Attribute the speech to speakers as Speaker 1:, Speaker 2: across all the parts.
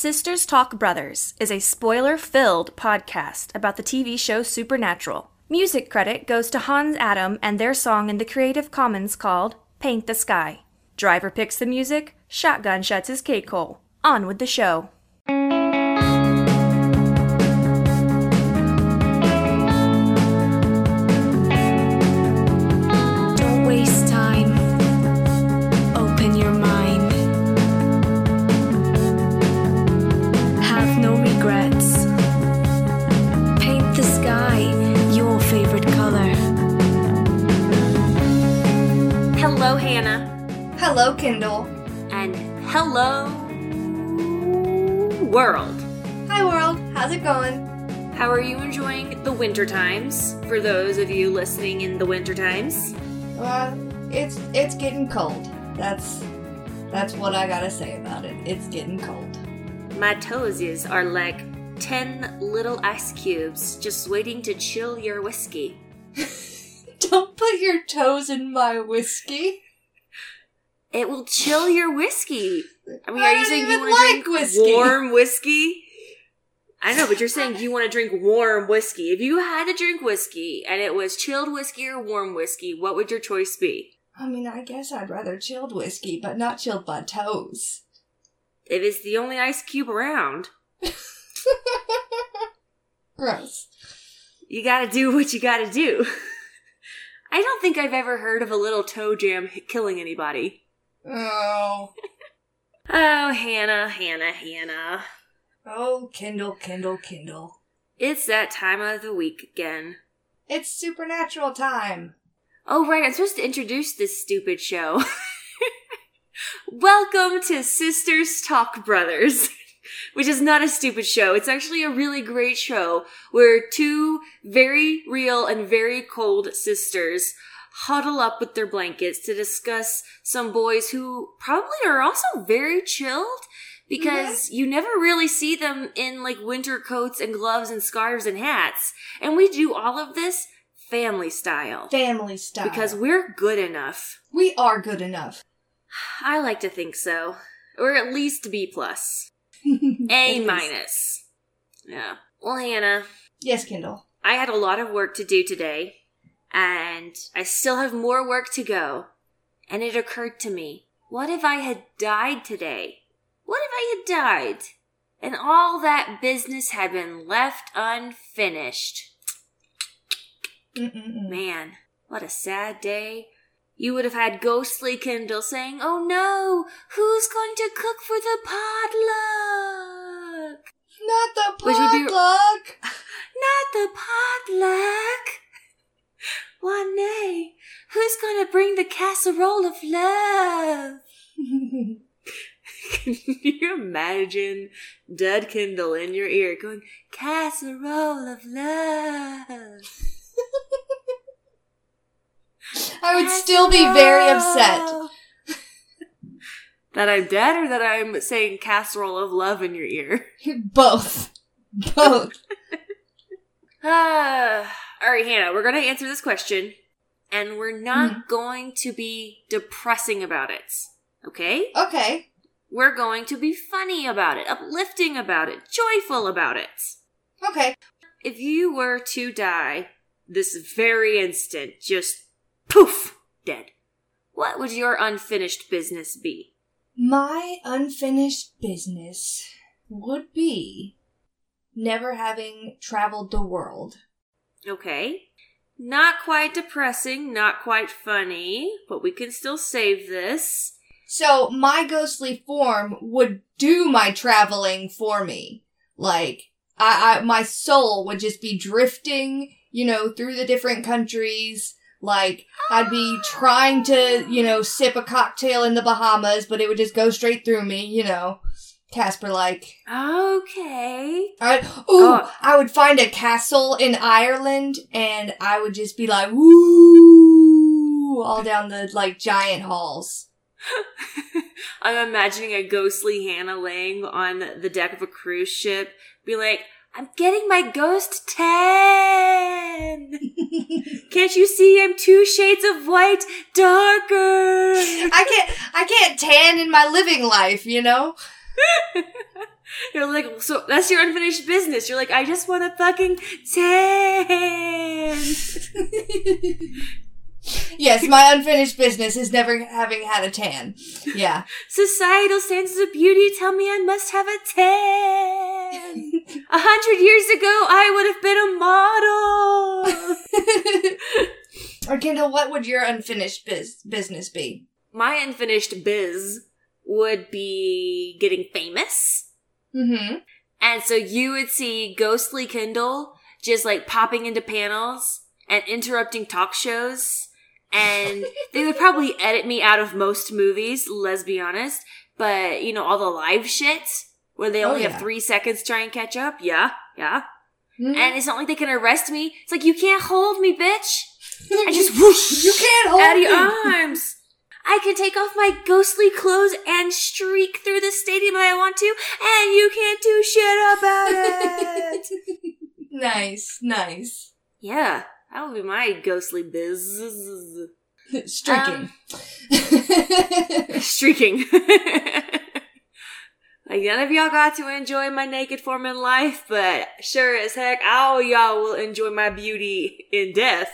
Speaker 1: Sisters Talk Brothers is a spoiler filled podcast about the TV show Supernatural. Music credit goes to Hans Adam and their song in the Creative Commons called Paint the Sky. Driver picks the music, Shotgun shuts his cake hole. On with the show.
Speaker 2: Kendall.
Speaker 1: And hello, world.
Speaker 2: Hi, world. How's it going?
Speaker 1: How are you enjoying the winter times? For those of you listening in the winter times,
Speaker 2: Uh, it's it's getting cold. That's that's what I gotta say about it. It's getting cold.
Speaker 1: my toesies are like 10 little ice cubes just waiting to chill your whiskey.
Speaker 2: Don't put your toes in my whiskey.
Speaker 1: It will chill your whiskey. I mean,
Speaker 2: I
Speaker 1: are you saying you want to
Speaker 2: like
Speaker 1: drink
Speaker 2: whiskey.
Speaker 1: warm whiskey? I know, but you're saying you want to drink warm whiskey. If you had to drink whiskey and it was chilled whiskey or warm whiskey, what would your choice be?
Speaker 2: I mean, I guess I'd rather chilled whiskey, but not chilled by toes.
Speaker 1: If it's the only ice cube around,
Speaker 2: Gross.
Speaker 1: you gotta do what you gotta do. I don't think I've ever heard of a little toe jam killing anybody.
Speaker 2: Oh.
Speaker 1: Oh, Hannah, Hannah, Hannah.
Speaker 2: Oh, Kendall, Kendall, Kendall.
Speaker 1: It's that time of the week again.
Speaker 2: It's supernatural time.
Speaker 1: Oh, right, I'm supposed to introduce this stupid show. Welcome to Sisters Talk Brothers, which is not a stupid show. It's actually a really great show where two very real and very cold sisters huddle up with their blankets to discuss some boys who probably are also very chilled because mm-hmm. you never really see them in like winter coats and gloves and scarves and hats. And we do all of this family style
Speaker 2: Family style.
Speaker 1: because we're good enough.
Speaker 2: we are good enough.
Speaker 1: I like to think so, or at least B plus, A minus. Yeah. Well, Hannah,
Speaker 2: Yes, Kendall.
Speaker 1: I had a lot of work to do today, and I still have more work to go. And it occurred to me, what if I had died today? What if I had died? And all that business had been left unfinished.
Speaker 2: Mm-mm-mm.
Speaker 1: Man, what a sad day. You would have had ghostly Kendall saying, Oh no, who's going to cook for the potluck?
Speaker 2: Not the
Speaker 1: would be-
Speaker 2: potluck.
Speaker 1: Not the potluck. Why, nay, who's going to bring the casserole of love? Can you imagine dead Kendall in your ear going, Casserole of love?
Speaker 2: I would still be very upset.
Speaker 1: That I'm dead or that I'm saying casserole of love in your ear?
Speaker 2: Both. Both.
Speaker 1: Ah, all right, Hannah, we're going to answer this question, and we're not
Speaker 2: Mm-hmm.
Speaker 1: going to be depressing about it. Okay?
Speaker 2: Okay.
Speaker 1: We're going to be funny about it, uplifting about it, joyful about it.
Speaker 2: Okay.
Speaker 1: If you were to die this very instant, just poof, dead, what would your unfinished business be?
Speaker 2: My unfinished business would be never having traveled the world.
Speaker 1: Okay. Not quite depressing, not quite funny, but we can still save this.
Speaker 2: So my ghostly form would do my traveling for me. Like, I, I, my soul would just be drifting, you know, through the different countries. Like, I'd be trying to, you know, sip a cocktail in the Bahamas, but it would just go straight through me, you know. Casper like.
Speaker 1: Okay.
Speaker 2: I, ooh,
Speaker 1: Oh.
Speaker 2: I would find a castle in Ireland and I would just be like, woo, all down the, like, giant halls.
Speaker 1: I'm imagining a ghostly Hannah laying on the deck of a cruise ship, be like, I'm getting my ghost tan. Can't you see I'm two shades of white darker?
Speaker 2: I can't I can't tan in my living life, you know?
Speaker 1: You're like, so that's your unfinished business. You're like, I just want a fucking tan.
Speaker 3: yes, my unfinished business is never having had a tan. Yeah.
Speaker 1: Societal standards of beauty tell me I must have a tan. A hundred years ago, I would have been a model.
Speaker 3: or Kendall, what would your unfinished biz- business be?
Speaker 1: My unfinished biz would be getting famous.
Speaker 3: Mm-hmm.
Speaker 1: And so you would see Ghostly Kendall just like popping into panels and interrupting talk shows. And they would probably edit me out of most movies, let's be honest. But, you know, all the live shit where they
Speaker 3: Oh,
Speaker 1: only
Speaker 3: yeah.
Speaker 1: have three seconds to try and catch up. Yeah, yeah.
Speaker 3: Mhm.
Speaker 1: And it's not like they can arrest me. It's like, you can't hold me, bitch. I just whoosh
Speaker 3: you can't hold
Speaker 1: out of
Speaker 3: me.
Speaker 1: your arms. I can take off my ghostly clothes and streak through the stadium if I want to, and you can't do shit about it.
Speaker 3: nice, nice.
Speaker 1: yeah, that would be my ghostly biz.
Speaker 3: Streaking.
Speaker 1: Um, streaking. like, none of y'all got to enjoy my naked form in life, but sure as heck, all y'all will enjoy my beauty in death.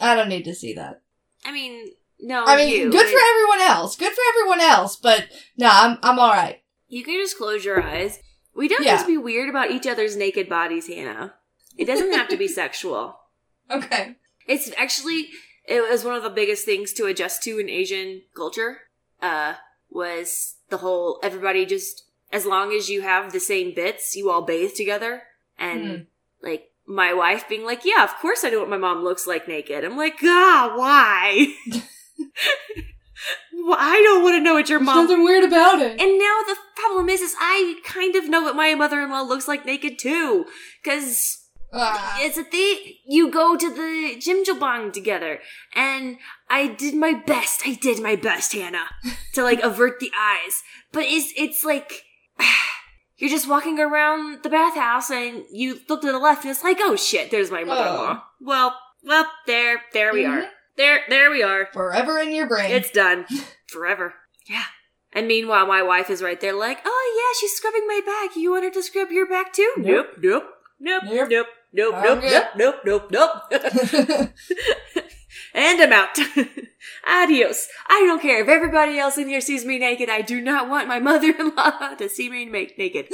Speaker 3: I don't need to see that.
Speaker 1: I mean, no,
Speaker 3: I mean,
Speaker 1: you.
Speaker 3: good for everyone else. Good for everyone else. But no, I'm I'm all right.
Speaker 1: You can just close your eyes. We don't
Speaker 3: Yeah.
Speaker 1: just be weird about each other's naked bodies, Hannah. It doesn't have to be sexual.
Speaker 3: Okay.
Speaker 1: It's actually it was one of the biggest things to adjust to in Asian culture. Uh, was the whole everybody just as long as you have the same bits, you all bathe together, and
Speaker 3: Mhm.
Speaker 1: like my wife being like, "Yeah, of course I know what my mom looks like naked." I'm like, "Ah, why?" Well, I don't want to know what your mom Something
Speaker 3: weird about it.
Speaker 1: and now the problem is, is I kind of know what my mother-in-law looks like naked too, because
Speaker 3: Ah.
Speaker 1: it's a thing. You go to the Jim jjimjilbang together, and I did my best. I did my best, Hannah, to like avert the eyes. But it's it's like you're just walking around the bathhouse, and you look to the left, and it's like, oh shit, there's my mother-in-law. Well, well, there, there we are.
Speaker 3: Mhm.
Speaker 1: There, there we are.
Speaker 3: Forever in your brain.
Speaker 1: It's done. Forever. Yeah. And meanwhile, my wife is right there, like, oh yeah, she's scrubbing my back. You want her to scrub your back too?
Speaker 3: Nope.
Speaker 1: Nope, nope, nope,
Speaker 3: Nope.
Speaker 1: nope, nope,
Speaker 3: I'm
Speaker 1: nope,
Speaker 3: good.
Speaker 1: nope, nope, nope, nope. and I'm out. Adios. I don't care if everybody else in here sees me naked. I do not want my mother-in-law to see me make naked.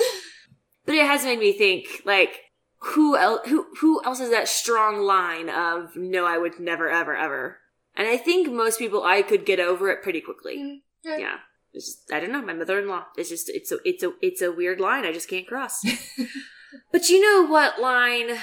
Speaker 1: But it has made me think, like, who else? Who who else has that strong line of no? I would never, ever, ever. And I think most people, I could get over it pretty quickly.
Speaker 3: Mm, yeah.
Speaker 1: Just, I don't know. My mother-in-law. It's just it's a it's a it's a weird line. I just can't cross. but you know what line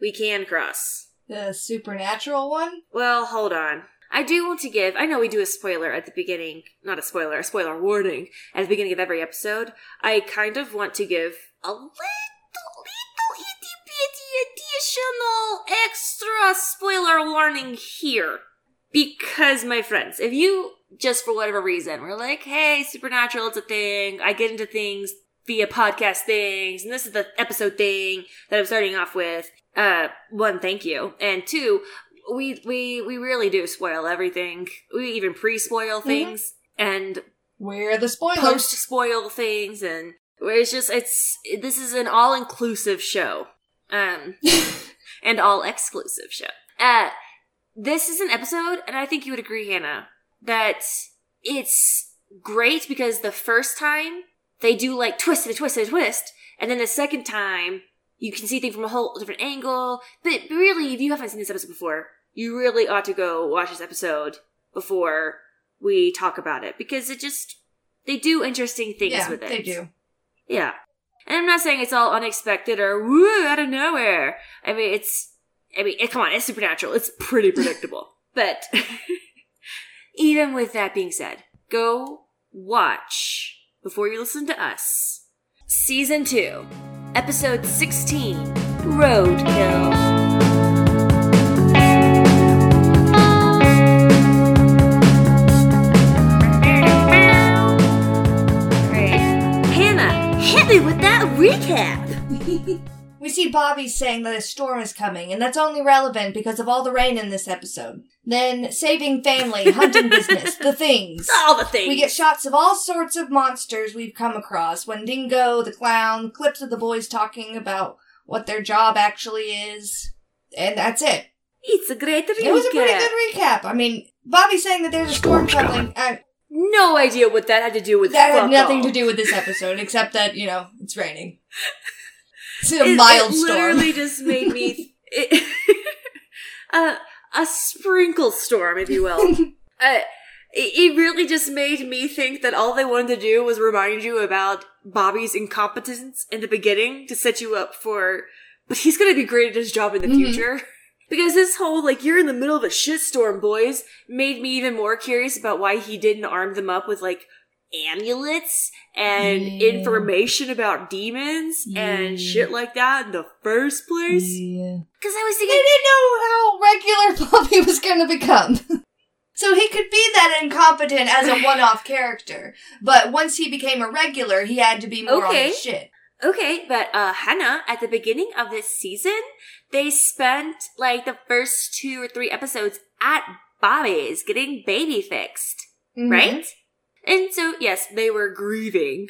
Speaker 1: we can cross?
Speaker 3: The supernatural one.
Speaker 1: Well, hold on. I do want to give. I know we do a spoiler at the beginning, not a spoiler, a spoiler warning at the beginning of every episode. I kind of want to give a little, little itty bitty additional extra spoiler warning here. Because, my friends, if you just for whatever reason were like, hey, supernatural, it's a thing, I get into things via podcast things, and this is the episode thing that I'm starting off with. Uh, one, thank you. And two, we we we really do spoil everything. We even pre-spoil things and
Speaker 3: We're the spoilers.
Speaker 1: post-spoil things, and where it's just it's this is an all-inclusive show, um, and all-exclusive show. Uh, this is an episode, and I think you would agree, Hannah, that it's great because the first time they do like twist and a twist and a twist, and then the second time you can see things from a whole different angle. But really, if you haven't seen this episode before, you really ought to go watch this episode before we talk about it because it just they do interesting things
Speaker 3: yeah,
Speaker 1: with it.
Speaker 3: they do.
Speaker 1: Yeah. And I'm not saying it's all unexpected or woo out of nowhere. I mean, it's, I mean, it, come on, it's supernatural. It's pretty predictable. but even with that being said, go watch before you listen to us. Season 2, Episode 16, Roadkill. Hannah, hit me with that recap!
Speaker 3: We
Speaker 2: We see Bobby saying that a storm is coming, and that's only relevant because of all the rain in this episode. Then saving family, hunting business, the things.
Speaker 1: All the things.
Speaker 2: We get shots of all sorts of monsters we've come across. Wendigo, the clown, clips of the boys talking about what their job actually is. And that's it.
Speaker 1: It's a great recap.
Speaker 2: It was a pretty good recap. I mean, Bobby saying that there's a storm coming. Uh,
Speaker 1: No idea what that had to do with
Speaker 2: that had nothing
Speaker 1: all.
Speaker 2: to do with this episode, except that, you know, it's raining. It's a
Speaker 1: It-
Speaker 2: mild
Speaker 1: it
Speaker 2: storm.
Speaker 1: literally just made me it, uh, a sprinkle storm, if you will. uh, it, really just made me think that all they wanted to do was remind you about Bobby's incompetence in the beginning to set you up for, but he's gonna be great at his job in the
Speaker 2: Mhm.
Speaker 1: future. Because this whole, like, you're in the middle of a shitstorm, boys, made me even more curious about why he didn't arm them up with, like, amulets and
Speaker 2: Yeah.
Speaker 1: information about demons and shit like that in the first place.
Speaker 2: Yeah.
Speaker 1: Because I was
Speaker 2: They
Speaker 1: thinking,
Speaker 2: didn't know how regular Bobby was going to become. so he could be that incompetent as a one-off character, but once he became a regular, he had to be more on
Speaker 1: Okay.
Speaker 2: his shit.
Speaker 1: okay, but uh, Hannah, at the beginning of this season, they spent like the first two or three episodes at Bobby's getting baby fixed.
Speaker 2: Mhm.
Speaker 1: right? And so, yes, they were grieving.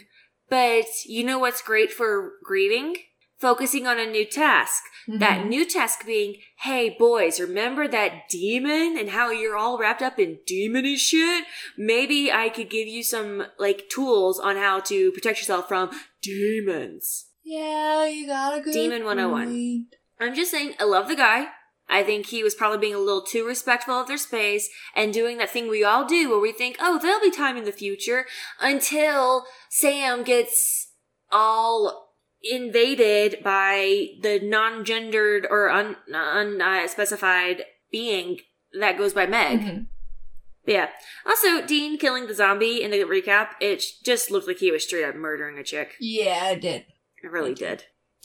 Speaker 1: But you know what's great for grieving? Focusing on a new task. That
Speaker 2: Mhm.
Speaker 1: new task being, hey boys, remember that demon and how you're all wrapped up in demony shit? Maybe I could give you some, like, tools on how to protect yourself from demons.
Speaker 2: Yeah, you got a good
Speaker 1: Demon 101.
Speaker 2: point.
Speaker 1: I'm just saying, I love the guy. I think he was probably being a little too respectful of their space and doing that thing we all do where we think, oh, there'll be time in the future until Sam gets all invaded by the non-gendered or un- unspecified being that goes by Meg.
Speaker 2: Mhm.
Speaker 1: Yeah. Also, Dean killing the zombie in the recap, it just looked like he was straight up murdering a chick.
Speaker 2: Yeah, it did.
Speaker 1: It really did.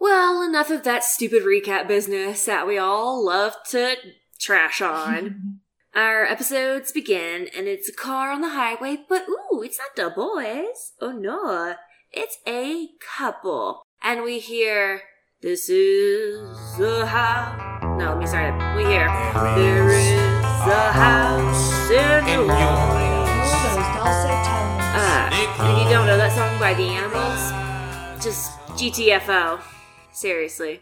Speaker 1: Well, enough of that stupid recap business that we all love to trash on. Our episodes begin, and it's a car on the highway, but ooh, it's not the boys. Oh no, it's a couple. And we hear, This is a house. No, let me start it. We hear, There is a house in New Orleans.
Speaker 2: All those dulcet tones.
Speaker 1: Uh, and if you don't know that song by the Animals, just GTFO. Seriously.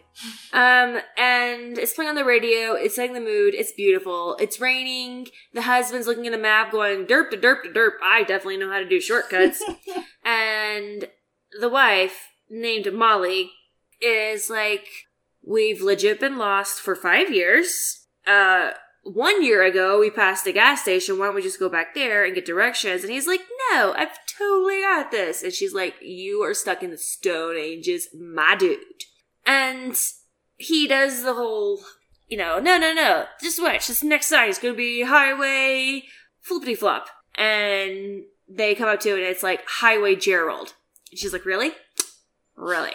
Speaker 1: Um, and it's playing on the radio. It's setting the mood. It's beautiful. It's raining. The husband's looking at a map going, derp to derp to derp. I definitely know how to do shortcuts. and the wife, named Molly, is like, we've legit been lost for five years. Uh, one year ago, we passed a gas station. Why don't we just go back there and get directions? And he's like, no, I've totally got this. And she's like, you are stuck in the Stone Ages, my dude. And he does the whole, you know, no, no, no, just watch. This next sign is going to be highway flippity flop. And they come up to it and it's like highway Gerald. And she's like, really? Really?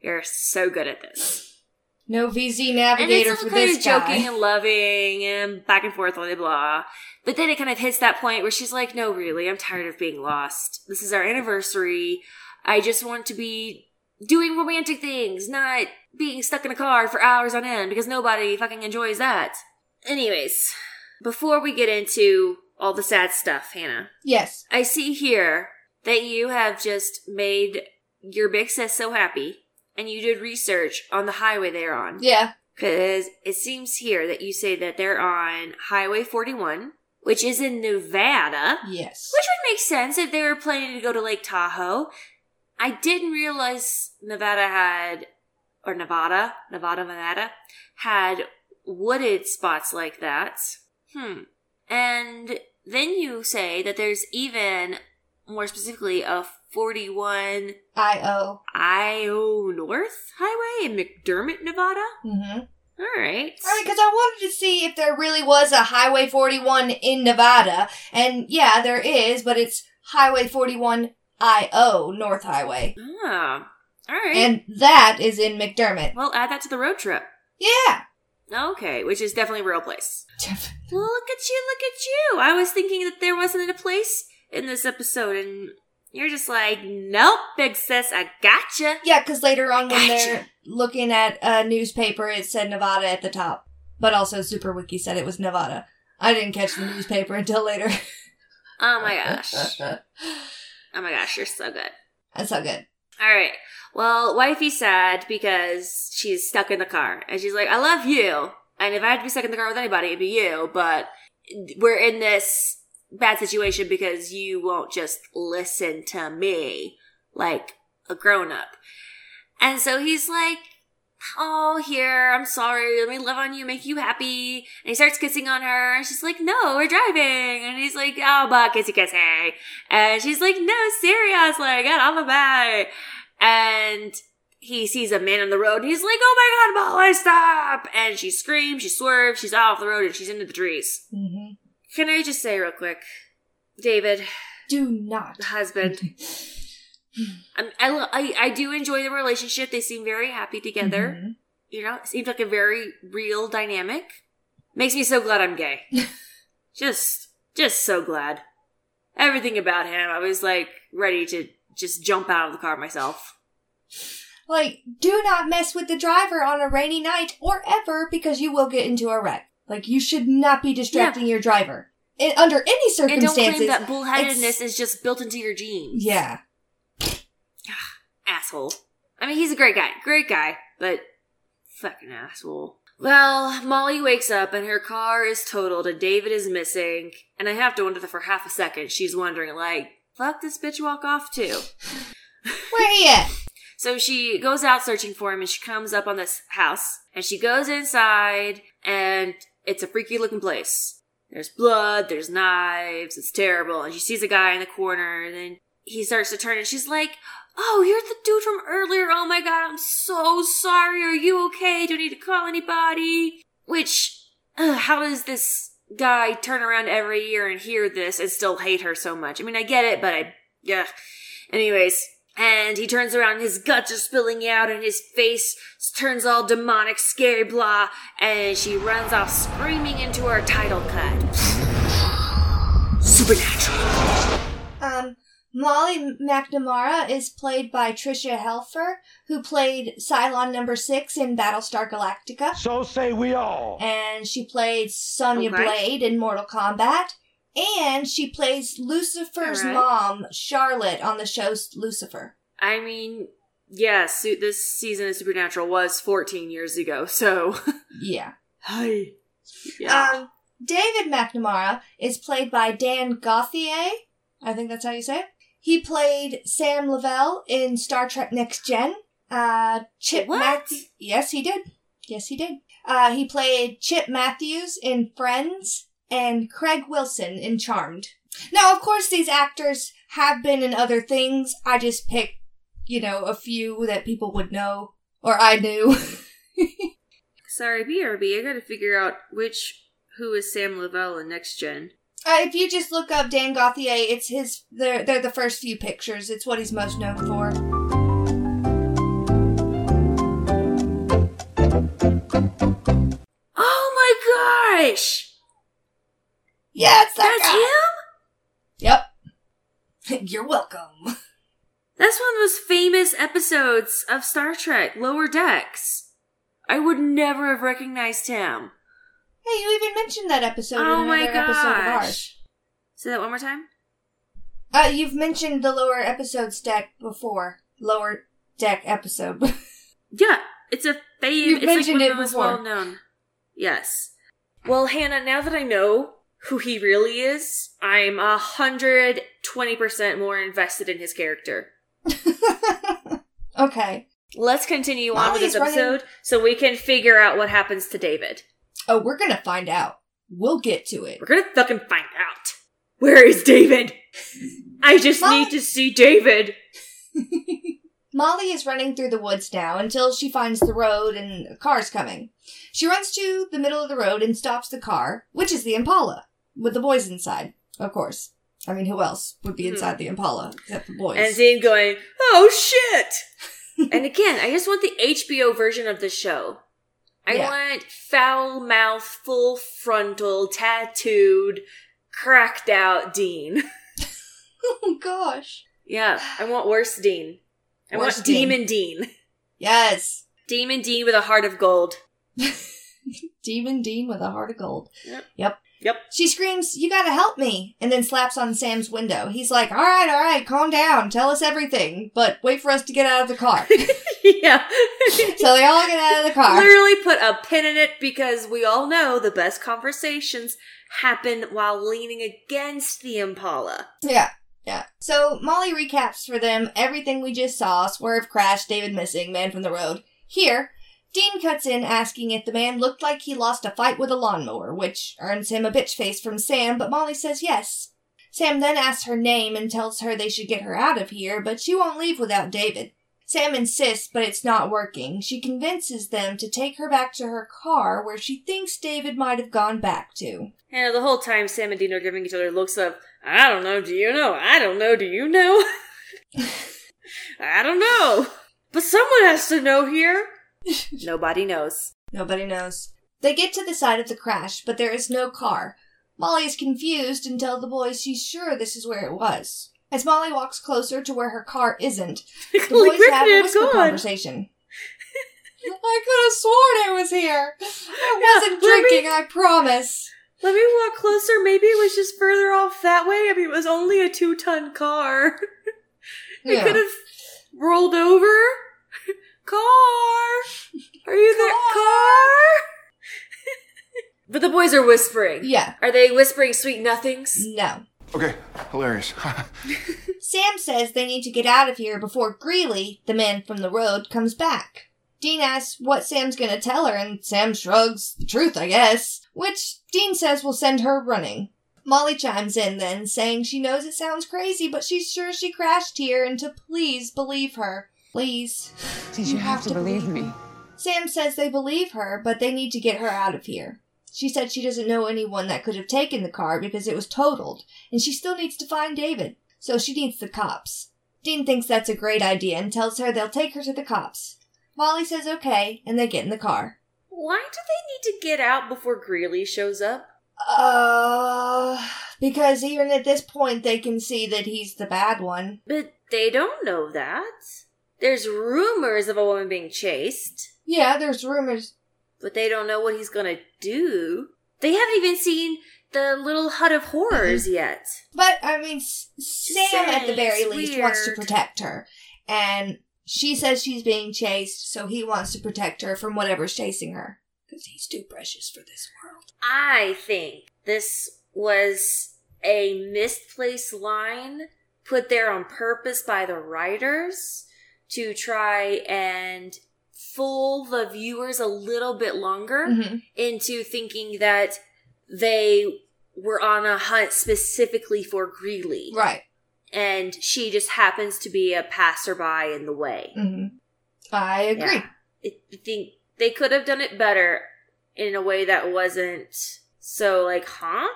Speaker 1: You're so good at this.
Speaker 2: No VZ
Speaker 1: And
Speaker 2: navigator
Speaker 1: it's
Speaker 2: for
Speaker 1: all kind
Speaker 2: this
Speaker 1: of
Speaker 2: guy.
Speaker 1: joking and loving and back and forth, blah, blah, blah. But then it kind of hits that point where she's like, no, really, I'm tired of being lost. This is our anniversary. I just want to be doing romantic things, not being stuck in a car for hours on end because nobody fucking enjoys that. Anyways, before we get into all the sad stuff, Hannah,
Speaker 2: Yes.
Speaker 1: I see here that you have just made your big sis so happy and you did research on the highway they're on.
Speaker 2: Yeah.
Speaker 1: Because it seems here that you say that they're on Highway 41, which is in Nevada,
Speaker 2: Yes.
Speaker 1: which would make sense if they were planning to go to Lake Tahoe. I didn't realize Nevada had, or Nevada, Nevada, Nevada, had wooded spots like that. Hmm. And then you say that there's even, more specifically, a 41
Speaker 2: I-O.
Speaker 1: Io North Highway in McDermott, Nevada?
Speaker 2: Mm-hmm.
Speaker 1: All right.
Speaker 2: All right, because I wanted to see if there really was a Highway 41 in Nevada. And yeah, there is, but it's Highway 41 I-O, North Highway.
Speaker 1: Ah, all right.
Speaker 2: And that is in McDermott.
Speaker 1: well, add that to the road trip.
Speaker 2: Yeah.
Speaker 1: Okay, which is definitely a real place. Well, look at you, look at you. I was thinking that there wasn't a place in this episode, and You're just like, nope, big sis, I gotcha.
Speaker 2: Yeah, because later on when
Speaker 1: Gotcha.
Speaker 2: they're looking at a newspaper, it said Nevada at the top. But also Super Wiki said it was Nevada. I didn't catch the newspaper until later.
Speaker 1: Oh my gosh. Oh my gosh, you're so good.
Speaker 2: That's so good.
Speaker 1: All right. Well, wifey's sad because she's stuck in the car. And she's like, I love you. And if I had to be stuck in the car with anybody, it'd be you. But we're in this bad situation because you won't just listen to me like a grown up. And so he's like, Oh, here, I'm sorry. Let me love on you, make you happy. And he starts kissing on her. And she's like, No, we're driving. And he's like, Oh, but kissy kissy. And she's like, No, seriously, get off of me. And he sees a man on the road and he's like, Oh my god, Molly, stop! And she screams, she swerves, she's off the road and she's into the trees.
Speaker 2: hmm
Speaker 1: Can I just say real quick, David,
Speaker 2: Do not.
Speaker 1: the husband, I, I, I, I do enjoy the relationship. They seem very happy together.
Speaker 2: Mhm.
Speaker 1: You know, it seems like a very real dynamic. Makes me so glad I'm gay. just, just so glad. Everything about him, I was like ready to just jump out of the car myself.
Speaker 2: Like, do not mess with the driver on a rainy night or ever because you will get into a wreck. Like, you should not be distracting your driver. In, under any
Speaker 1: And don't
Speaker 2: circumstances.
Speaker 1: claim that bullheadedness is just built into your genes.
Speaker 2: yeah.
Speaker 1: Asshole. I mean, he's a great guy, great guy, but fucking asshole. Well, Molly wakes up and her car is totaled and David is missing. And I have to wonder that for half a second she's wondering, like, fuck this bitch walk off too.
Speaker 2: Where he at?
Speaker 1: So she goes out searching for him and she comes up on this house and she goes inside and it's a freaky looking place. There's blood, there's knives, it's terrible. And she sees a guy in the corner and then he starts to turn and she's like, Oh, you're the dude from earlier. Oh my god, I'm so sorry. Are you okay? Do I need to call anybody? Which, ugh, how does this guy turn around every year and hear this and still hate her so much? I mean, I get it, but I, yeah. Anyways, and he turns around, his guts are spilling out, and his face turns all demonic, scary, blah, and she runs off screaming into her title cut. Supernatural.
Speaker 2: Um, Molly McNamara is played by Tricia Helfer, who played Cylon number six in Battlestar Galactica.
Speaker 4: So say we all.
Speaker 2: And she played Sonya
Speaker 1: Okay.
Speaker 2: Blade in Mortal Kombat. And she plays Lucifer's
Speaker 1: Alright.
Speaker 2: mom, Charlotte, on the show Lucifer.
Speaker 1: I mean, yes, su- this season of Supernatural was 14 years ago, so.
Speaker 2: Yeah.
Speaker 1: Hi. Yeah.
Speaker 2: Um, David McNamara is played by Dan Gauthier. I think that's how you say it. He played Sam Lavelle in Star Trek Next Gen. Uh, Chip
Speaker 1: What?
Speaker 2: Matthews. Yes, he did. Yes, he did. Uh, he played Chip Matthews in Friends and Craig Wilson in Charmed. Now, of course, these actors have been in other things. I just picked, you know, a few that people would know or I knew.
Speaker 1: Sorry, BRB, I gotta figure out which. Who is Sam Lavelle in Next Gen?
Speaker 2: Uh, if you just look up Dan Gauthier, it's his. They're they're the first few pictures. It's what he's most known for.
Speaker 1: Oh my gosh!
Speaker 2: Yeah, it's that
Speaker 1: That's
Speaker 2: guy.
Speaker 1: him?
Speaker 2: Yep. You're welcome.
Speaker 1: That's one of the most famous episodes of Star Trek, Lower Decks. I would never have recognized him.
Speaker 2: Hey, you even mentioned that episode
Speaker 1: oh
Speaker 2: in
Speaker 1: my
Speaker 2: another episode of ours.
Speaker 1: gosh. Say that one more time?
Speaker 2: Uh, you've mentioned the lower episodes deck before. Lower deck episode.
Speaker 1: Yeah, it's a fame.
Speaker 2: You've
Speaker 1: it's like
Speaker 2: mentioned
Speaker 1: one
Speaker 2: it before.
Speaker 1: well known. Yes. Well, Hannah, now that I know who he really is, I'm a hundred twenty percent more invested in his character.
Speaker 2: okay.
Speaker 1: Let's continue on with this
Speaker 2: running-
Speaker 1: episode so we can figure out what happens to David.
Speaker 2: Oh, we're gonna find out. We'll get to it.
Speaker 1: We're gonna fucking find out. Where is David? I just
Speaker 2: Molly-
Speaker 1: need to see David.
Speaker 2: Molly is running through the woods now until she finds the road and a car's coming. She runs to the middle of the road and stops the car, which is the Impala, with the boys inside, of course. I mean, who else would be
Speaker 1: Hmm.
Speaker 2: inside the Impala except the boys?
Speaker 1: And Zane going, oh shit! and again, I just want the HBO version of the show. I
Speaker 2: Yeah.
Speaker 1: want foul mouth, full frontal, tattooed, cracked out Dean.
Speaker 2: oh gosh.
Speaker 1: Yeah, I want worse Dean. I
Speaker 2: Worse
Speaker 1: want
Speaker 2: Dean.
Speaker 1: Demon Dean.
Speaker 2: Yes.
Speaker 1: Demon Dean with a heart of gold.
Speaker 2: Demon Dean with a heart of gold.
Speaker 1: Yep.
Speaker 2: Yep.
Speaker 1: Yep.
Speaker 2: She screams, You gotta help me, and then slaps on Sam's window. He's like, Alright, alright, calm down, tell us everything, but wait for us to get out of the car.
Speaker 1: yeah.
Speaker 2: so they all get out of the car.
Speaker 1: Literally put a pin in it because we all know the best conversations happen while leaning against the Impala.
Speaker 2: Yeah. Yeah. So Molly recaps for them everything we just saw swerve, crash, David missing, man from the road. Here, Dean cuts in asking if the man looked like he lost a fight with a lawnmower, which earns him a bitch face from Sam, but Molly says yes. Sam then asks her name and tells her they should get her out of here, but she won't leave without David. Sam insists, but it's not working. She convinces them to take her back to her car, where she thinks David might have gone back to.
Speaker 1: And the whole time Sam and Dean are giving each other looks of, I don't know, do you know? I don't know, do you know? I don't know. But someone has to know here. Nobody knows.
Speaker 2: Nobody knows. They get to the side of the crash, but there is no car. Molly is confused and tells the boys she's sure this is where it was. As Molly walks closer to where her car isn't, the boys
Speaker 1: crap,
Speaker 2: have a whisper
Speaker 1: gone.
Speaker 2: conversation. I could have sworn it was here. I wasn't
Speaker 1: me-
Speaker 2: drinking, I promise.
Speaker 1: Let me walk closer. Maybe it was just further off that way. I mean, it was only a two ton car. It
Speaker 2: Yeah.
Speaker 1: could have rolled over. Car! Are you there? Car! but the boys are whispering.
Speaker 2: Yeah.
Speaker 1: Are they whispering sweet nothings?
Speaker 2: No.
Speaker 4: Okay, hilarious.
Speaker 2: Sam says they need to get out of here before Greeley, the man from the road, comes back. Dean asks what Sam's gonna tell her, and Sam shrugs, the truth, I guess, which Dean says will send her running. Molly chimes in then, saying she knows it sounds crazy, but she's sure she crashed here and to please believe her. Please.
Speaker 5: Please, you have to believe me.
Speaker 2: Sam says they believe her, but they need to get her out of here. She said she doesn't know anyone that could have taken the car because it was totaled, and she still needs to find David, so she needs the cops. Dean thinks that's a great idea and tells her they'll take her to the cops. Molly says okay, and they get in the car.
Speaker 1: Why do they need to get out before Greeley shows up?
Speaker 2: Uh, because even at this point they can see that he's the bad one.
Speaker 1: But they don't know that. There's rumors of a woman being chased,
Speaker 2: Yeah, there's rumors.
Speaker 1: but they don't know what he's gonna do. They haven't even seen the little hut of horrors mm-hmm. yet.
Speaker 2: But I mean, S- Sam at the
Speaker 1: saying,
Speaker 2: very
Speaker 1: it's
Speaker 2: least wants to
Speaker 1: weird.
Speaker 2: protect her, and she says she's being chased, so he wants to protect her from whatever's chasing her because he's too precious for this world.
Speaker 1: I think this was a misplaced line put there on purpose by the writers to try and fool the viewers a little bit longer
Speaker 2: Mm-hmm.
Speaker 1: into thinking that they were on a hunt specifically for Greeley.
Speaker 2: Right.
Speaker 1: And she just happens to be a passerby in the way.
Speaker 2: Mm-hmm. I agree.
Speaker 1: Yeah. I I think they could have done it better in a way that wasn't so like, huh?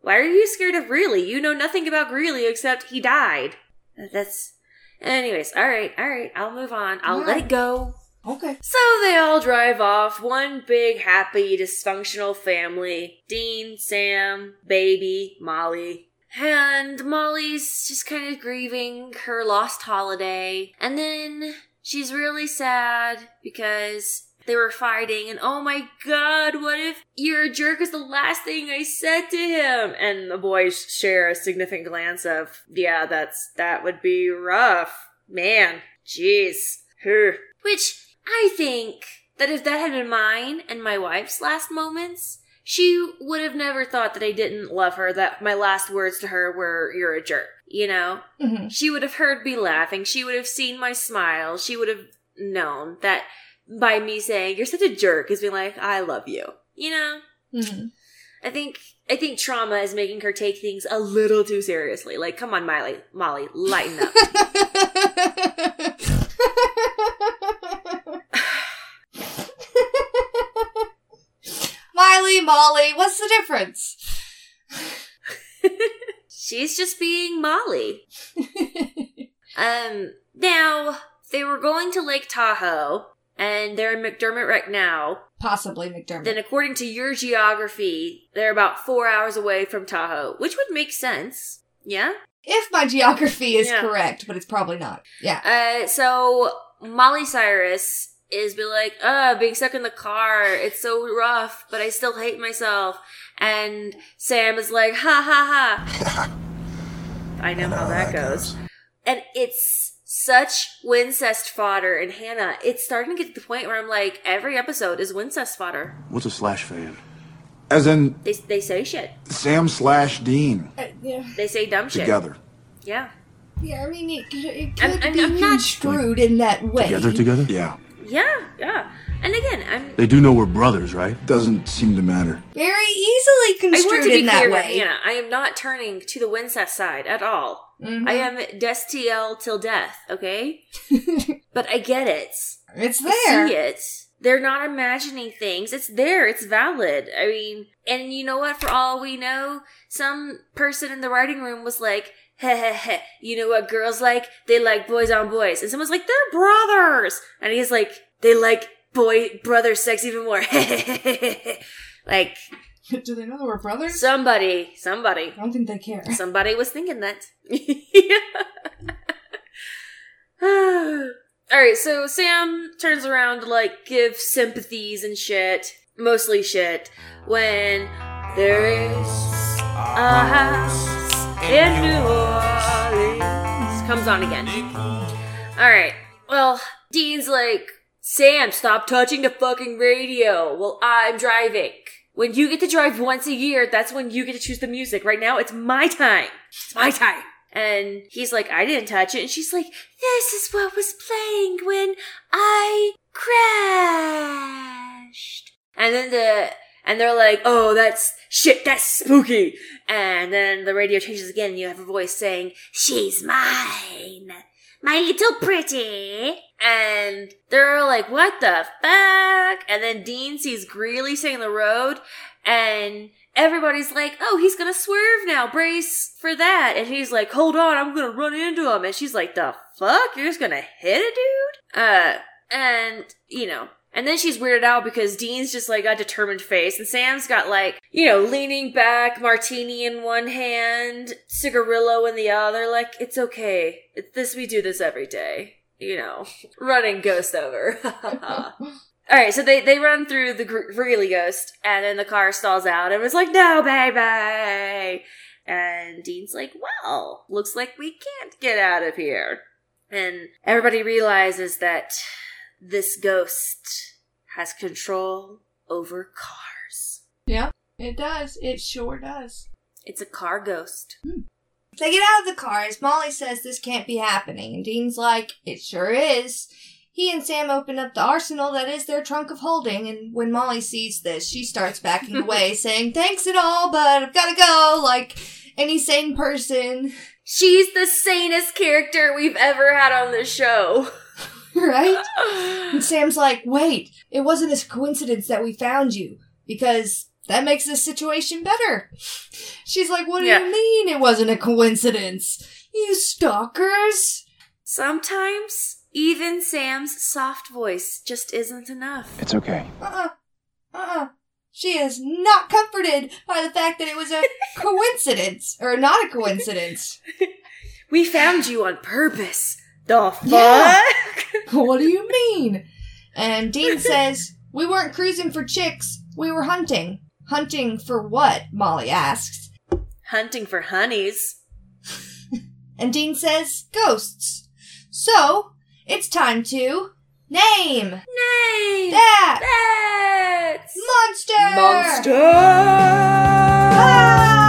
Speaker 1: Why are you scared of Greeley? You know nothing about Greeley except he died. That's. Anyways, alright, alright, I'll move on. I'll let it go.
Speaker 2: Okay.
Speaker 1: So they all drive off, one big, happy, dysfunctional family. Dean, Sam, baby, Molly. And Molly's just kind of grieving her lost holiday. And then she's really sad because they were fighting and oh my god, what if you're a jerk is the last thing I said to him? And the boys share a significant glance of, yeah, that's, that would be rough. Man, jeez. Which I think that if that had been mine and my wife's last moments, she would have never thought that I didn't love her, that my last words to her were, you're a jerk. You know?
Speaker 2: Mm-hmm.
Speaker 1: She would have heard me laughing. She would have seen my smile. She would have known that by me saying, you're such a jerk, is being like, I love you. You know?
Speaker 2: Mm-hmm.
Speaker 1: I think I think trauma is making her take things a little too seriously. Like, come on, Molly, Molly, lighten up.
Speaker 2: Miley, Molly, what's the difference?
Speaker 1: She's just being Molly. Um, now they were going to Lake Tahoe, and they're in McDermott right now.
Speaker 2: Possibly McDermott.
Speaker 1: Then, according to your geography, they're about four hours away from Tahoe, which would make sense. Yeah,
Speaker 2: If my geography is
Speaker 1: Yeah.
Speaker 2: correct, but it's probably not. Yeah.
Speaker 1: Uh, so Molly Cyrus is be like, uh, being stuck in the car, it's so rough, but I still hate myself. And Sam is like, ha ha ha. I know how that goes. And it's such Wincest fodder and Hannah. It's starting to get to the point where I'm like, every episode is Wincest fodder.
Speaker 6: What's a slash fan?
Speaker 4: As in
Speaker 1: They, they say shit.
Speaker 4: Sam slash Dean
Speaker 2: Uh, yeah.
Speaker 1: They say dumb shit.
Speaker 4: together.
Speaker 1: Yeah.
Speaker 2: Yeah, I mean, it, could- it
Speaker 1: I'm-
Speaker 2: could
Speaker 1: I'm-
Speaker 2: be
Speaker 1: I'm not-
Speaker 2: construed in that way.
Speaker 6: Together, together?
Speaker 4: Yeah.
Speaker 1: Yeah, yeah. And again, I'm
Speaker 6: They do know we're brothers, right?
Speaker 4: Doesn't seem to matter.
Speaker 2: Very easily
Speaker 1: I want
Speaker 2: construed
Speaker 1: to be
Speaker 2: in that
Speaker 1: clear,
Speaker 2: way.
Speaker 1: Hannah. I am not turning to the Wincest side at all.
Speaker 2: Mhm.
Speaker 1: I am Destiel till death, okay? but I get it.
Speaker 2: It's
Speaker 1: I
Speaker 2: there.
Speaker 1: see it. They're not imagining things. It's there. It's valid. I mean, and you know what? For all we know, some person in the writing room was like, heh heh heh, you know what girls like? They like boys on boys. And someone's like, they're brothers. And he's like, they like boy brother sex even more. like,
Speaker 2: Do they know we're brothers?
Speaker 1: somebody, somebody.
Speaker 2: I don't think they care.
Speaker 1: Somebody was thinking that. All right, so Sam turns around to like give sympathies and shit, mostly shit, when there is a house in New Orleans. Comes on again. All right, well, Dean's like, Sam, stop touching the fucking radio while I'm driving. When you get to drive once a year, that's when you get to choose the music. Right now, it's my time. It's my time. And he's like, I didn't touch it. And she's like, this is what was playing when I crashed. And then the, and they're like, oh, that's shit, that's spooky. And then the radio changes again and you have a voice saying, she's mine. My little pretty. And they're like, what the fuck? And then Dean sees Greeley sitting the road and everybody's like, oh, he's gonna swerve now. Brace for that. And he's like, hold on, I'm gonna run into him. And she's like, the fuck? You're just gonna hit a dude? Uh, and, you know, and then she's weirded out because Dean's just like a determined face and Sam's got like, you know, leaning back, martini in one hand, cigarillo in the other, like, it's okay. It's this, we do this every day. You know, running ghost over. All right, so they they run through the Gr- Greeley ghost, and then the car stalls out, and it's like, "No, baby!" And Dean's like, "Well, looks like we can't get out of here." And everybody realizes that this ghost has control over cars.
Speaker 2: Yeah, it does. It sure does.
Speaker 1: It's a car ghost. Hmm.
Speaker 2: They get out of the cars. Molly says this can't be happening. And Dean's like, it sure is. He and Sam open up the arsenal that is their trunk of holding. And when Molly sees this, she starts backing away, saying, thanks and all, but I've gotta go, like any sane person.
Speaker 1: She's the sanest character we've ever had on this show.
Speaker 2: right? And Sam's like, wait, it wasn't a coincidence that we found you, because that makes this situation better. She's like, what do
Speaker 1: Yeah.
Speaker 2: you mean it wasn't a coincidence? You stalkers!
Speaker 1: Sometimes even Sam's soft voice just isn't enough.
Speaker 6: It's okay.
Speaker 2: Uh-uh. Uh-uh. She is not comforted by the fact that it was a coincidence, or not a coincidence.
Speaker 1: We found you on purpose. The fuck?
Speaker 2: Yeah. what do you mean? And Dean says, we weren't cruising for chicks, we were hunting. Hunting for what? Molly asks.
Speaker 1: Hunting for honeys.
Speaker 2: And Dean says, ghosts. So, it's time to name
Speaker 1: Name
Speaker 2: that
Speaker 1: That's
Speaker 2: monster!
Speaker 1: monster.
Speaker 2: Ah!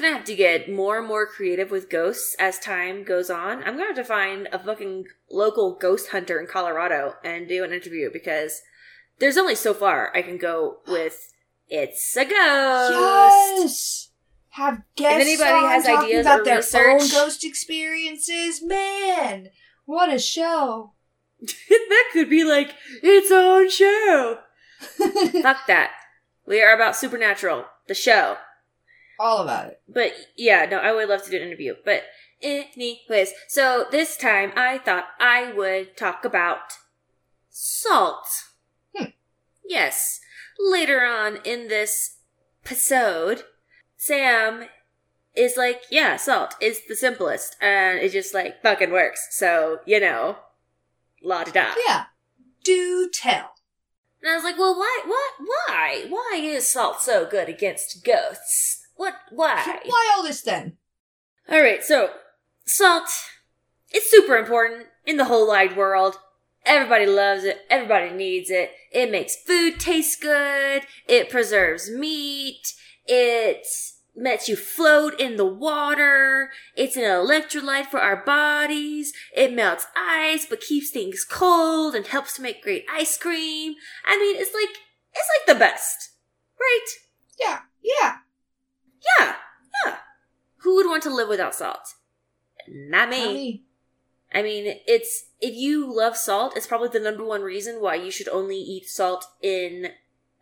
Speaker 1: Gonna have to get more and more creative with ghosts as time goes on. I'm gonna have to find a fucking local ghost hunter in Colorado and do an interview because there's only so far I can go with it's a ghost.
Speaker 2: Yes. Have guests
Speaker 1: If
Speaker 2: anybody
Speaker 1: has ideas
Speaker 2: about their
Speaker 1: research-
Speaker 2: own ghost experiences. Man, what a show!
Speaker 1: that could be like its own show. Fuck that. We are about Supernatural, the show.
Speaker 2: All about it.
Speaker 1: But yeah, no, I would love to do an interview. But Anyways, so this time I thought I would talk about salt.
Speaker 3: Hmm.
Speaker 1: Yes. Later on in this episode, Sam is like, yeah, salt is the simplest, and it just like fucking works. So, you know, la da da.
Speaker 3: Yeah. Do tell.
Speaker 1: And I was like, well, why, what, why? Why is salt so good against ghosts? What, why?
Speaker 3: Why all this then?
Speaker 1: All right, so salt, it's super important in the whole wide world. Everybody loves it. Everybody needs it. It makes food taste good. It preserves meat. It lets you float in the water. It's an electrolyte for our bodies. It melts ice but keeps things cold and helps to make great ice cream. I mean, it's like, it's like the best. Right?
Speaker 3: Yeah. Yeah.
Speaker 1: Yeah. Yeah. Who would want to live without salt? Not me.
Speaker 3: Not me.
Speaker 1: I mean, it's if you love salt, it's probably the number one reason why you should only eat salt in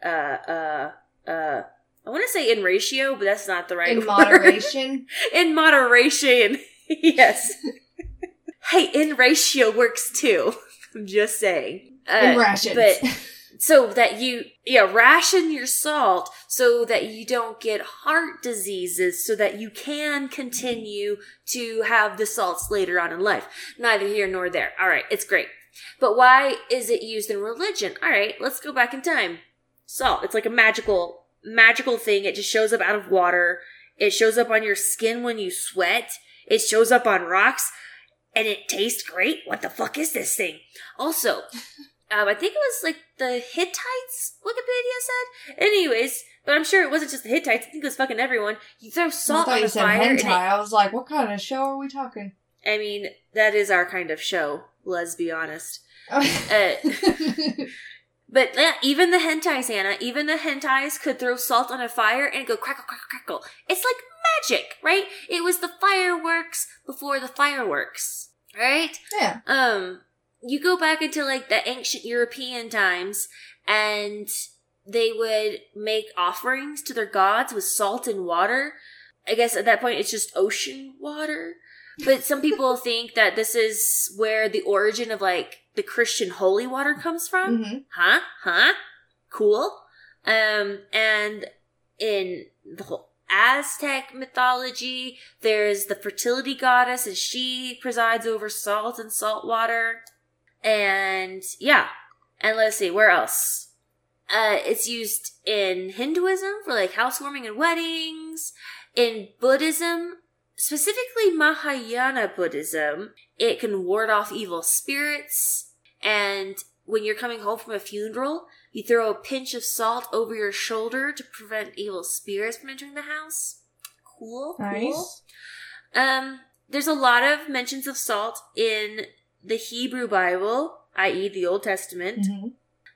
Speaker 1: uh uh uh I want to say in ratio, but that's not the right
Speaker 3: In
Speaker 1: word.
Speaker 3: moderation.
Speaker 1: in moderation. yes. hey, in ratio works too. I'm just saying. Uh,
Speaker 3: in rations.
Speaker 1: But so that you yeah ration your salt so that you don't get heart diseases so that you can continue to have the salts later on in life. Neither here nor there. All right it's great. But why is it used in religion? All right let's go back in time. Salt it's like a magical magical thing. It just shows up out of water. It shows up on your skin when you sweat. It shows up on rocks and it tastes great? What the fuck is this thing? Also um, I think it was like the Hittites, Wikipedia said. Anyways, but I'm sure it wasn't just the Hittites. I think it was fucking everyone. You throw salt on
Speaker 3: said
Speaker 1: fire. and
Speaker 3: hentai.
Speaker 1: it-
Speaker 3: I was like, what kind of show are we talking?
Speaker 1: I mean, that is our kind of show. Let's be honest. Uh, but yeah, even the hentais, Anna, even the hentais could throw salt on a fire and go crackle, crackle, crackle. It's like magic, right? It was the fireworks before the fireworks, right?
Speaker 3: yeah.
Speaker 1: um you go back into like the ancient european times and they would make offerings to their gods with salt and water. I guess at that point it's just ocean water. But some people think that this is where the origin of like the christian holy water comes from.
Speaker 3: Hmm
Speaker 1: huh? Huh? Cool. Um and in the whole aztec mythology there's the fertility goddess and she presides over salt and salt water and yeah and let's see where else uh it's used in hinduism for like housewarming and weddings in buddhism specifically mahayana buddhism it can ward off evil spirits and when you're coming home from a funeral, you throw a pinch of salt over your shoulder to prevent evil spirits from entering the house. Cool. Cool.
Speaker 3: Nice.
Speaker 1: Um, there's a lot of mentions of salt in the Hebrew Bible, i.e., the Old Testament.
Speaker 3: hmm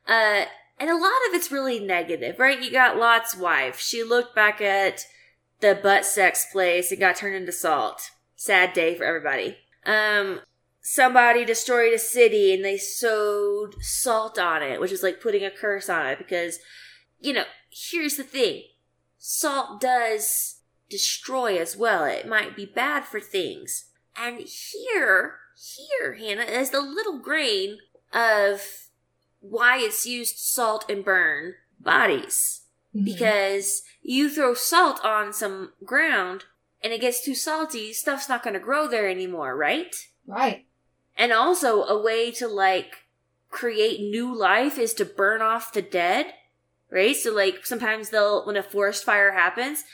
Speaker 1: Uh, and a lot of it's really negative, right? You got Lot's wife. She looked back at the butt sex place and got turned into salt. Sad day for everybody. Um, somebody destroyed a city and they sewed salt on it, which is like putting a curse on it because, you know, here's the thing. Salt does destroy as well. It might be bad for things. And here, here, Hannah, is the little grain of why it's used salt and burn bodies.
Speaker 3: Mm-hmm.
Speaker 1: Because you throw salt on some ground and it gets too salty, stuff's not going to grow there anymore, right?
Speaker 3: Right.
Speaker 1: And also, a way to like create new life is to burn off the dead, right? So, like, sometimes they'll, when a forest fire happens,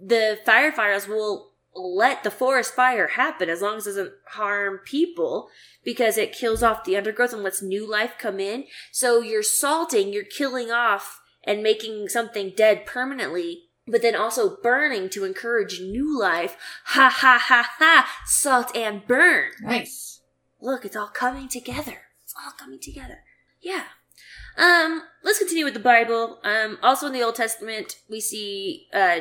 Speaker 1: the firefighters will let the forest fire happen as long as it doesn't harm people because it kills off the undergrowth and lets new life come in. So, you're salting, you're killing off and making something dead permanently. But then also burning to encourage new life. Ha ha ha ha! Salt and burn
Speaker 3: Nice.
Speaker 1: look, it's all coming together. It's all coming together. Yeah. Um, let's continue with the Bible. Um, also in the Old Testament, we see, uh,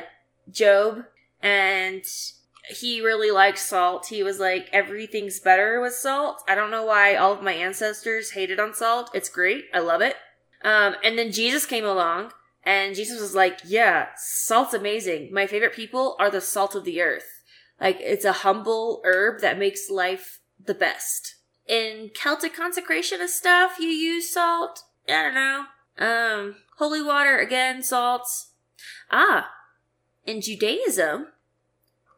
Speaker 1: Job, and he really liked salt. He was like, everything's better with salt. I don't know why all of my ancestors hated on salt. It's great. I love it. Um, and then Jesus came along, and Jesus was like, yeah, salt's amazing. My favorite people are the salt of the earth. Like it's a humble herb that makes life the best. In Celtic consecration of stuff, you use salt. I don't know. Um, holy water again, salts. Ah, in Judaism,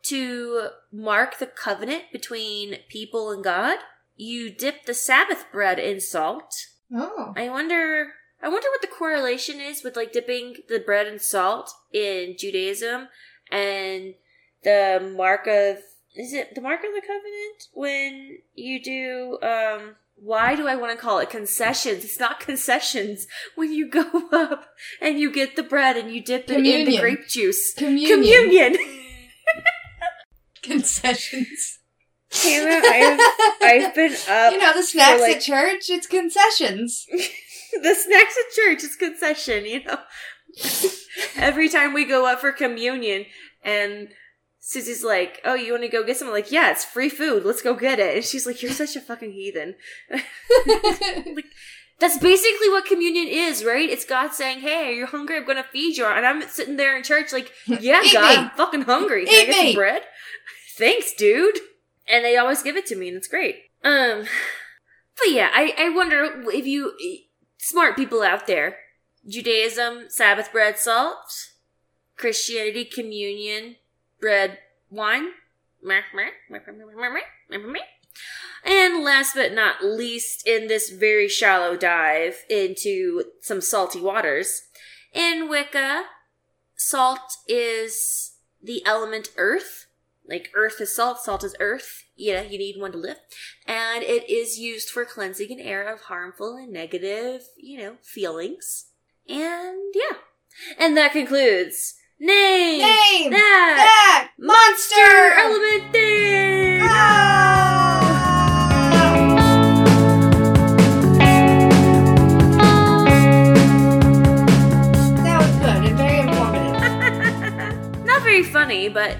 Speaker 1: to mark the covenant between people and God, you dip the Sabbath bread in salt.
Speaker 2: Oh.
Speaker 1: I wonder I wonder what the correlation is with like dipping the bread in salt in Judaism and the mark of is it the mark of the covenant when you do um why do I want to call it concessions? It's not concessions when you go up and you get the bread and you dip it in the grape juice.
Speaker 2: Communion.
Speaker 1: Communion.
Speaker 2: Concessions.
Speaker 1: Hannah, I've, I've been up
Speaker 2: you know, the snacks
Speaker 1: like-
Speaker 2: at church, it's concessions.
Speaker 1: the snacks at church is concession, you know. Every time we go up for communion and Susie's like, Oh, you want to go get some? I'm like, Yeah, it's free food. Let's go get it. And she's like, You're such a fucking heathen. like, that's basically what communion is, right? It's God saying, Hey, are you hungry? I'm going to feed you. And I'm sitting there in church, like, Yeah,
Speaker 2: Eat
Speaker 1: God,
Speaker 2: me.
Speaker 1: I'm fucking hungry. Can
Speaker 2: Eat
Speaker 1: I get
Speaker 2: me.
Speaker 1: some bread? Thanks, dude. And they always give it to me, and it's great. Um, but yeah, I, I wonder if you smart people out there, Judaism, Sabbath bread, salt, Christianity, communion, bread, wine, and last but not least, in this very shallow dive into some salty waters, in Wicca, salt is the element earth. Like earth is salt, salt is earth. Yeah, you need one to live. And it is used for cleansing an air of harmful and negative, you know, feelings. And yeah. And that concludes Name,
Speaker 2: Name
Speaker 1: that,
Speaker 2: that monster
Speaker 1: element thing! Ah! That funny, but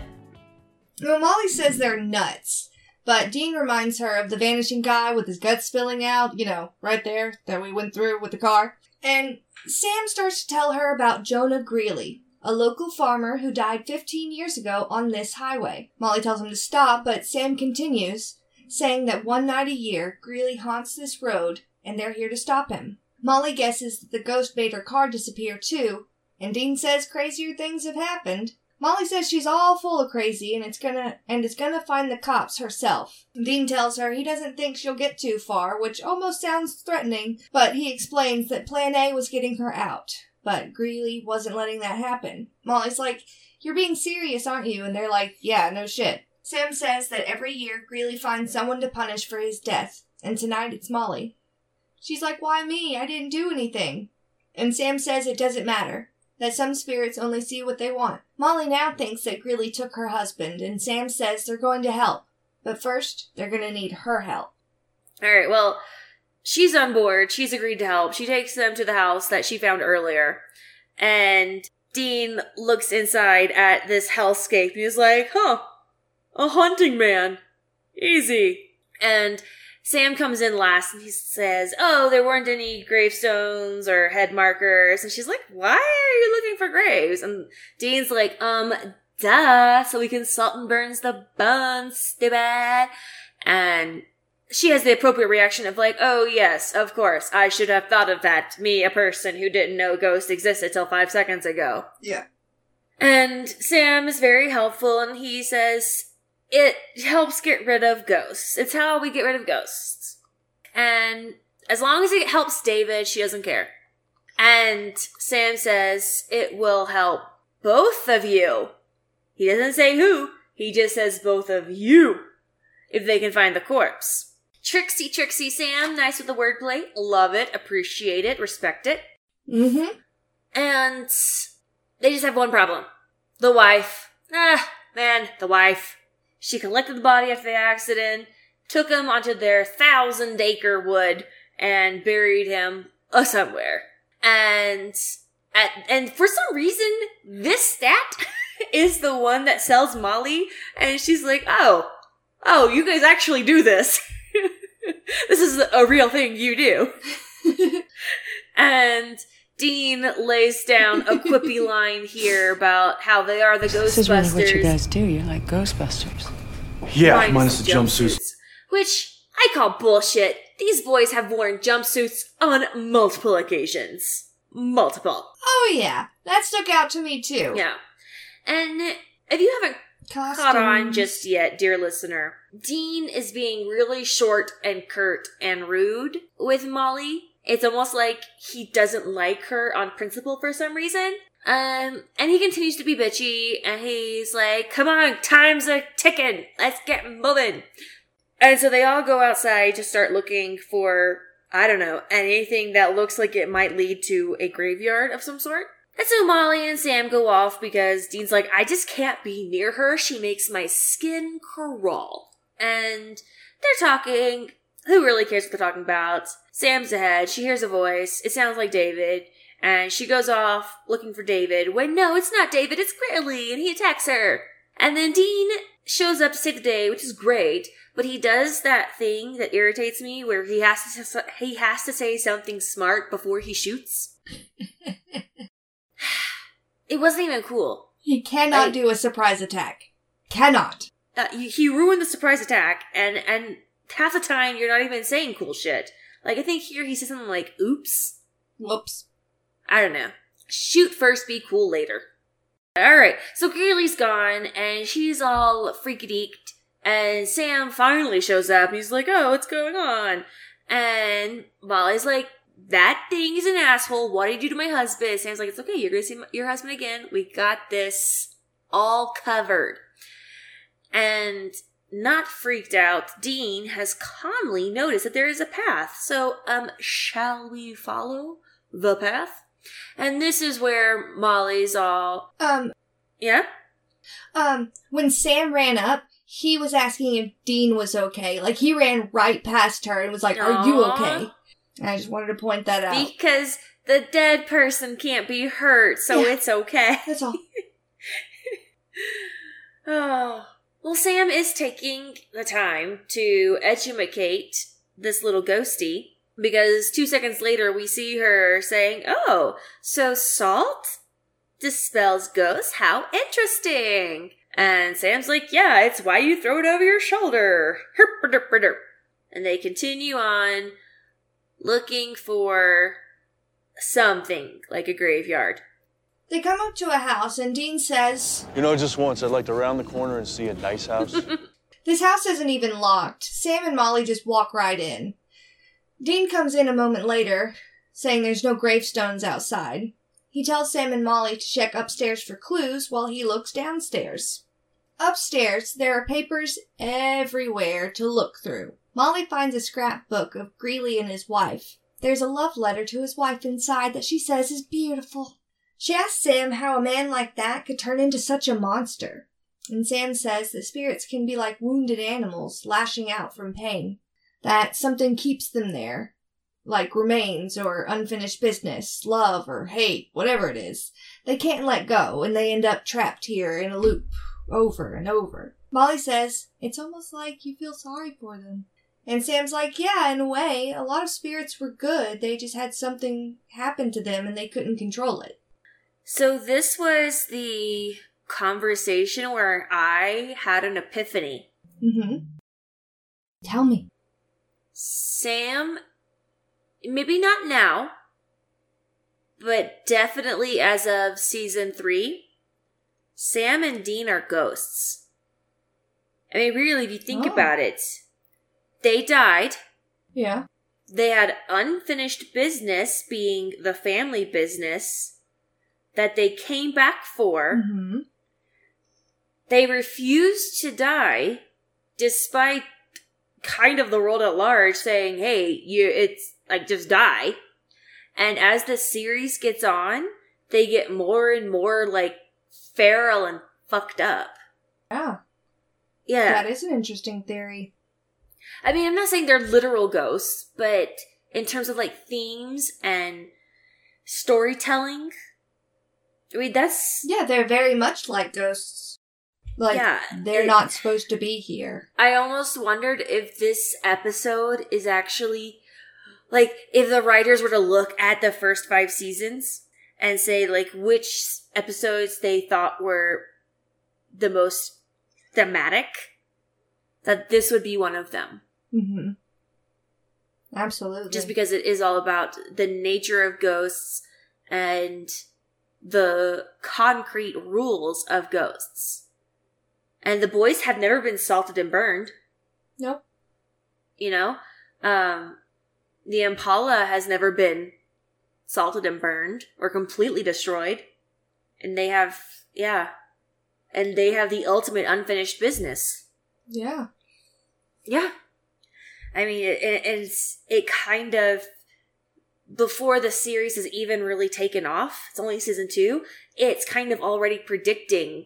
Speaker 2: Well, Molly says they're nuts, but Dean reminds her of the vanishing guy with his guts spilling out, you know, right there that we went through with the car. And Sam starts to tell her about Jonah Greeley, a local farmer who died 15 years ago on this highway. Molly tells him to stop, but Sam continues, saying that one night a year, Greeley haunts this road, and they're here to stop him. Molly guesses that the ghost made her car disappear too, and Dean says crazier things have happened. Molly says she's all full of crazy and it's gonna and is gonna find the cops herself. Dean tells her he doesn't think she'll get too far, which almost sounds threatening, but he explains that plan A was getting her out. But Greeley wasn't letting that happen. Molly's like, You're being serious, aren't you? And they're like, Yeah, no shit. Sam says that every year Greeley finds someone to punish for his death, and tonight it's Molly. She's like, Why me? I didn't do anything. And Sam says it doesn't matter that some spirits only see what they want. Molly now thinks that Greeley took her husband, and Sam says they're going to help. But first, they're going to need her help.
Speaker 1: All right, well, she's on board. She's agreed to help. She takes them to the house that she found earlier. And Dean looks inside at this hellscape and he's like, huh, a hunting man. Easy. And Sam comes in last and he says, Oh, there weren't any gravestones or head markers. And she's like, Why are you looking for graves? And Dean's like, Um, duh, so we can salt and burns the bones, stupid. And she has the appropriate reaction of like, oh yes, of course, I should have thought of that. Me, a person who didn't know ghosts existed till five seconds ago.
Speaker 2: Yeah.
Speaker 1: And Sam is very helpful and he says it helps get rid of ghosts. It's how we get rid of ghosts. And as long as it helps David, she doesn't care. And Sam says it will help both of you. He doesn't say who, he just says both of you if they can find the corpse. Trixie, Trixie Sam, nice with the wordplay. Love it, appreciate it, respect it.
Speaker 2: Mm-hmm.
Speaker 1: And they just have one problem. The wife. Ah, man, the wife. She collected the body after the accident, took him onto their thousand acre wood, and buried him uh, somewhere. And at, and for some reason, this stat is the one that sells Molly, and she's like, oh, oh, you guys actually do this. this is a real thing you do. and Dean lays down a quippy line here about how they are the ghostbusters.
Speaker 5: This is really what you guys do. You're like Ghostbusters.
Speaker 7: Yeah, minus the jumpsuits.
Speaker 1: Which I call bullshit. These boys have worn jumpsuits on multiple occasions. Multiple.
Speaker 2: Oh yeah, that stuck out to me too.
Speaker 1: Yeah. And if you haven't caught on just yet, dear listener, Dean is being really short and curt and rude with Molly. It's almost like he doesn't like her on principle for some reason. Um, and he continues to be bitchy, and he's like, come on, time's a ticking. Let's get moving. And so they all go outside to start looking for, I don't know, anything that looks like it might lead to a graveyard of some sort. And so Molly and Sam go off because Dean's like, I just can't be near her. She makes my skin crawl. And they're talking. Who really cares what they're talking about? Sam's ahead. She hears a voice. It sounds like David. And she goes off looking for David when no, it's not David, it's Greeley, and he attacks her. And then Dean shows up to save the day, which is great, but he does that thing that irritates me where he has to he has to say something smart before he shoots. it wasn't even cool.
Speaker 2: He cannot
Speaker 1: I-
Speaker 2: do a surprise attack. Cannot.
Speaker 1: Uh, he ruined the surprise attack, and and half the time you're not even saying cool shit. Like I think here he says something like "oops."
Speaker 2: Whoops.
Speaker 1: I don't know. Shoot first, be cool later. Alright, so Greeley's gone, and she's all freaky deeked, and Sam finally shows up, and he's like, oh, what's going on? And Molly's like, that thing is an asshole, what did you do to my husband? Sam's like, it's okay, you're gonna see my- your husband again, we got this all covered. And not freaked out, Dean has calmly noticed that there is a path, so, um, shall we follow the path? And this is where Molly's all,
Speaker 2: Um,
Speaker 1: yeah?
Speaker 2: um, when Sam ran up, he was asking if Dean was okay. Like he ran right past her and was like, "Are you okay?" And I just wanted to point that out.
Speaker 1: Because the dead person can't be hurt, so
Speaker 2: Yeah.
Speaker 1: it's okay.
Speaker 2: That's all.
Speaker 1: Oh. Well, Sam is taking the time to educate this little ghosty because two seconds later we see her saying, Oh, so salt dispels ghosts? How interesting! And Sam's like, Yeah, it's why you throw it over your shoulder. And they continue on looking for something like a graveyard.
Speaker 2: They come up to a house and Dean says,
Speaker 4: You know, just once I'd like to round the corner and see a nice house.
Speaker 2: This house isn't even locked. Sam and Molly just walk right in. Dean comes in a moment later, saying there's no gravestones outside. He tells Sam and Molly to check upstairs for clues while he looks downstairs. Upstairs, there are papers everywhere to look through. Molly finds a scrapbook of Greeley and his wife. There's a love letter to his wife inside that she says is beautiful. She asks Sam how a man like that could turn into such a monster. And Sam says that spirits can be like wounded animals lashing out from pain. That something keeps them there. Like remains or unfinished business, love or hate, whatever it is. They can't let go and they end up trapped here in a loop over and over. Molly says, it's almost like you feel sorry for them. And Sam's like, yeah, in a way, a lot of spirits were good. They just had something happen to them and they couldn't control it.
Speaker 1: So this was the conversation where I had an epiphany.
Speaker 2: Mm-hmm. Tell me.
Speaker 1: Sam, maybe not now, but definitely as of season three, Sam and Dean are ghosts. I mean, really, if you think
Speaker 2: Oh.
Speaker 1: about it, they died.
Speaker 2: Yeah.
Speaker 1: They had unfinished business, being the family business, that they came back for.
Speaker 2: Mm-hmm.
Speaker 1: They refused to die, despite kind of the world at large saying, "Hey, you, it's like just die." And as the series gets on, they get more and more like feral and fucked up.
Speaker 2: Yeah.
Speaker 1: Yeah,
Speaker 2: That is an interesting theory.
Speaker 1: I mean, I'm not saying they're literal ghosts, but in terms of like themes and storytelling, I mean that's
Speaker 2: Yeah, they're very much like ghosts. Like
Speaker 1: Yeah,
Speaker 2: they're
Speaker 1: it-
Speaker 2: not supposed to be here.
Speaker 1: I almost wondered if this episode is actually like if the writers were to look at the first five seasons and say like which episodes they thought were the most thematic, that this would be one of them.
Speaker 3: Mm-hmm. Absolutely.
Speaker 1: Just because it is all about the nature of ghosts and the concrete rules of ghosts. And the boys have never been salted and burned.
Speaker 3: Nope.
Speaker 1: You know? Um, the Impala has never been salted and burned or completely destroyed. And they have, yeah. And they have the ultimate unfinished business.
Speaker 3: Yeah.
Speaker 1: Yeah. I mean, it, it, it's, it kind of, before the series has even really taken off, it's only season two, it's kind of already predicting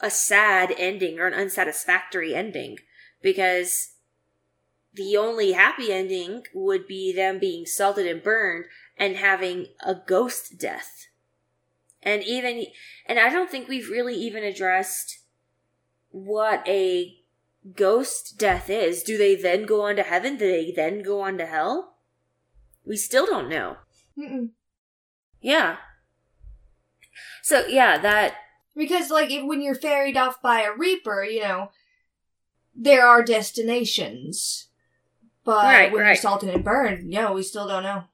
Speaker 1: a sad ending or an unsatisfactory ending because the only happy ending would be them being salted and burned and having a ghost death. And even, and I don't think we've really even addressed what a ghost death is. Do they then go on to heaven? Do they then go on to hell? We still don't know.
Speaker 3: Mm-mm.
Speaker 1: Yeah. So yeah, that
Speaker 3: Because, like, if, when you're ferried off by a reaper, you know, there are destinations. But
Speaker 1: Right,
Speaker 3: when
Speaker 1: right.
Speaker 3: you're salted and burned, no, we still don't know.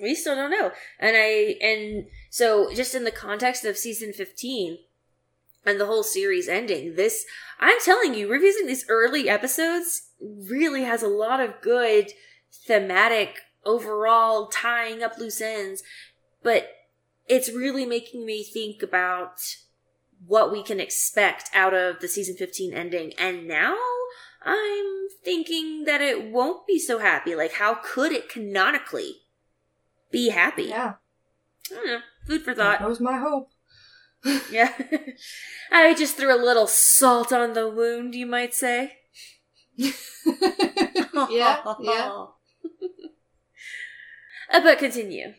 Speaker 1: we still don't know. And I and so just in the context of season 15 and the whole series ending, this I'm telling you, revisiting these early episodes really has a lot of good thematic overall tying up loose ends, but it's really making me think about what we can expect out of the season 15 ending. And now I'm thinking that it won't be so happy. Like, how could it canonically be happy?
Speaker 3: Yeah.
Speaker 1: I don't know. Food for thought.
Speaker 3: That was my hope.
Speaker 1: Yeah. I just threw a little salt on the wound, you might say.
Speaker 3: yeah, yeah.
Speaker 1: Uh, but continue.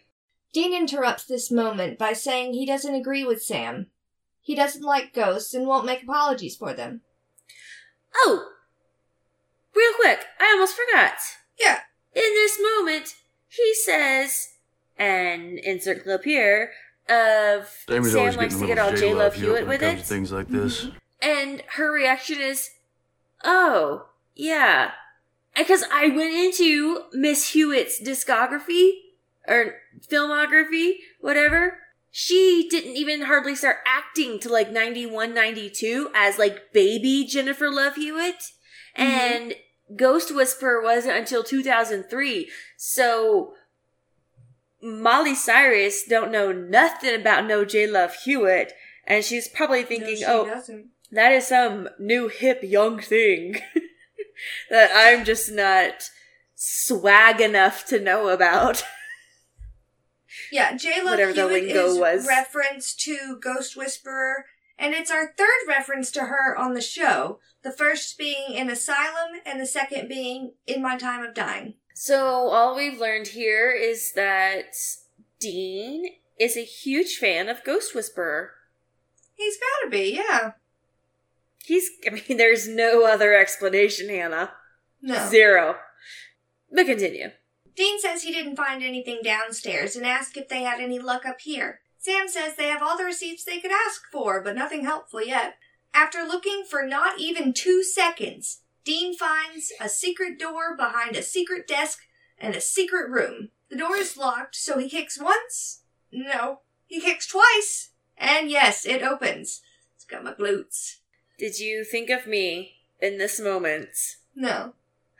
Speaker 3: Dean interrupts this moment by saying he doesn't agree with Sam. He doesn't like ghosts and won't make apologies for them.
Speaker 1: Oh! Real quick, I almost forgot.
Speaker 3: Yeah.
Speaker 1: In this moment, he says, and insert clip here, of
Speaker 4: Amy's
Speaker 1: Sam likes to get all J
Speaker 4: J-Love Hewitt
Speaker 1: Hewitt
Speaker 4: when it
Speaker 1: with it.
Speaker 4: things like this.
Speaker 1: And her reaction is, oh, yeah. Because I went into Miss Hewitt's discography, or filmography, whatever. She didn't even hardly start acting till like 91, 92 as like baby Jennifer Love Hewitt. Mm-hmm. And Ghost Whisperer wasn't until 2003. So Molly Cyrus don't know nothing about no J Love Hewitt. And she's probably thinking, oh,
Speaker 3: doesn't.
Speaker 1: that is some new hip young thing that I'm just not swag enough to know about.
Speaker 2: Yeah, J Love
Speaker 1: Whatever the
Speaker 2: Hewitt
Speaker 1: lingo
Speaker 2: is
Speaker 1: was.
Speaker 2: reference to Ghost Whisperer, and it's our third reference to her on the show. The first being in Asylum, and the second being in My Time of Dying.
Speaker 1: So all we've learned here is that Dean is a huge fan of Ghost Whisperer.
Speaker 2: He's gotta be, yeah.
Speaker 1: He's, I mean, there's no other explanation, Hannah.
Speaker 2: No.
Speaker 1: Zero. But continue.
Speaker 2: Dean says he didn't find anything downstairs and asked if they had any luck up here. Sam says they have all the receipts they could ask for, but nothing helpful yet. After looking for not even two seconds, Dean finds a secret door behind a secret desk and a secret room. The door is locked, so he kicks once. No, he kicks twice. And yes, it opens. It's got my glutes.
Speaker 1: Did you think of me in this moment?
Speaker 2: No.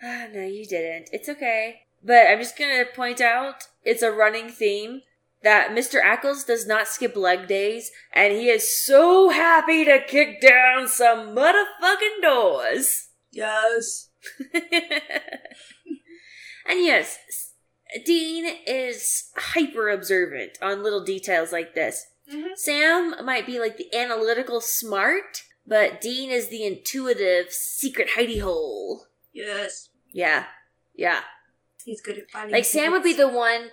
Speaker 1: Ah, no, you didn't. It's okay. But I'm just gonna point out it's a running theme that Mr. Ackles does not skip leg days, and he is so happy to kick down some motherfucking doors.
Speaker 2: Yes.
Speaker 1: and yes, Dean is hyper observant on little details like this.
Speaker 2: Mhm.
Speaker 1: Sam might be like the analytical smart, but Dean is the intuitive secret hidey hole.
Speaker 2: Yes.
Speaker 1: Yeah. Yeah.
Speaker 2: He's good at finding
Speaker 1: Like Sam would be the one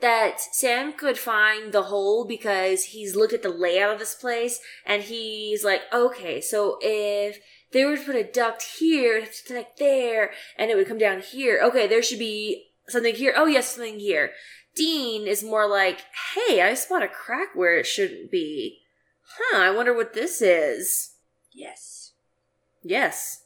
Speaker 1: that Sam could find the hole because he's looked at the layout of this place and he's like, okay, so if they were to put a duct here to connect there and it would come down here, okay, there should be something here. Oh, yes, something here. Dean is more like, hey, I spot a crack where it shouldn't be. Huh, I wonder what this is.
Speaker 2: Yes.
Speaker 1: Yes.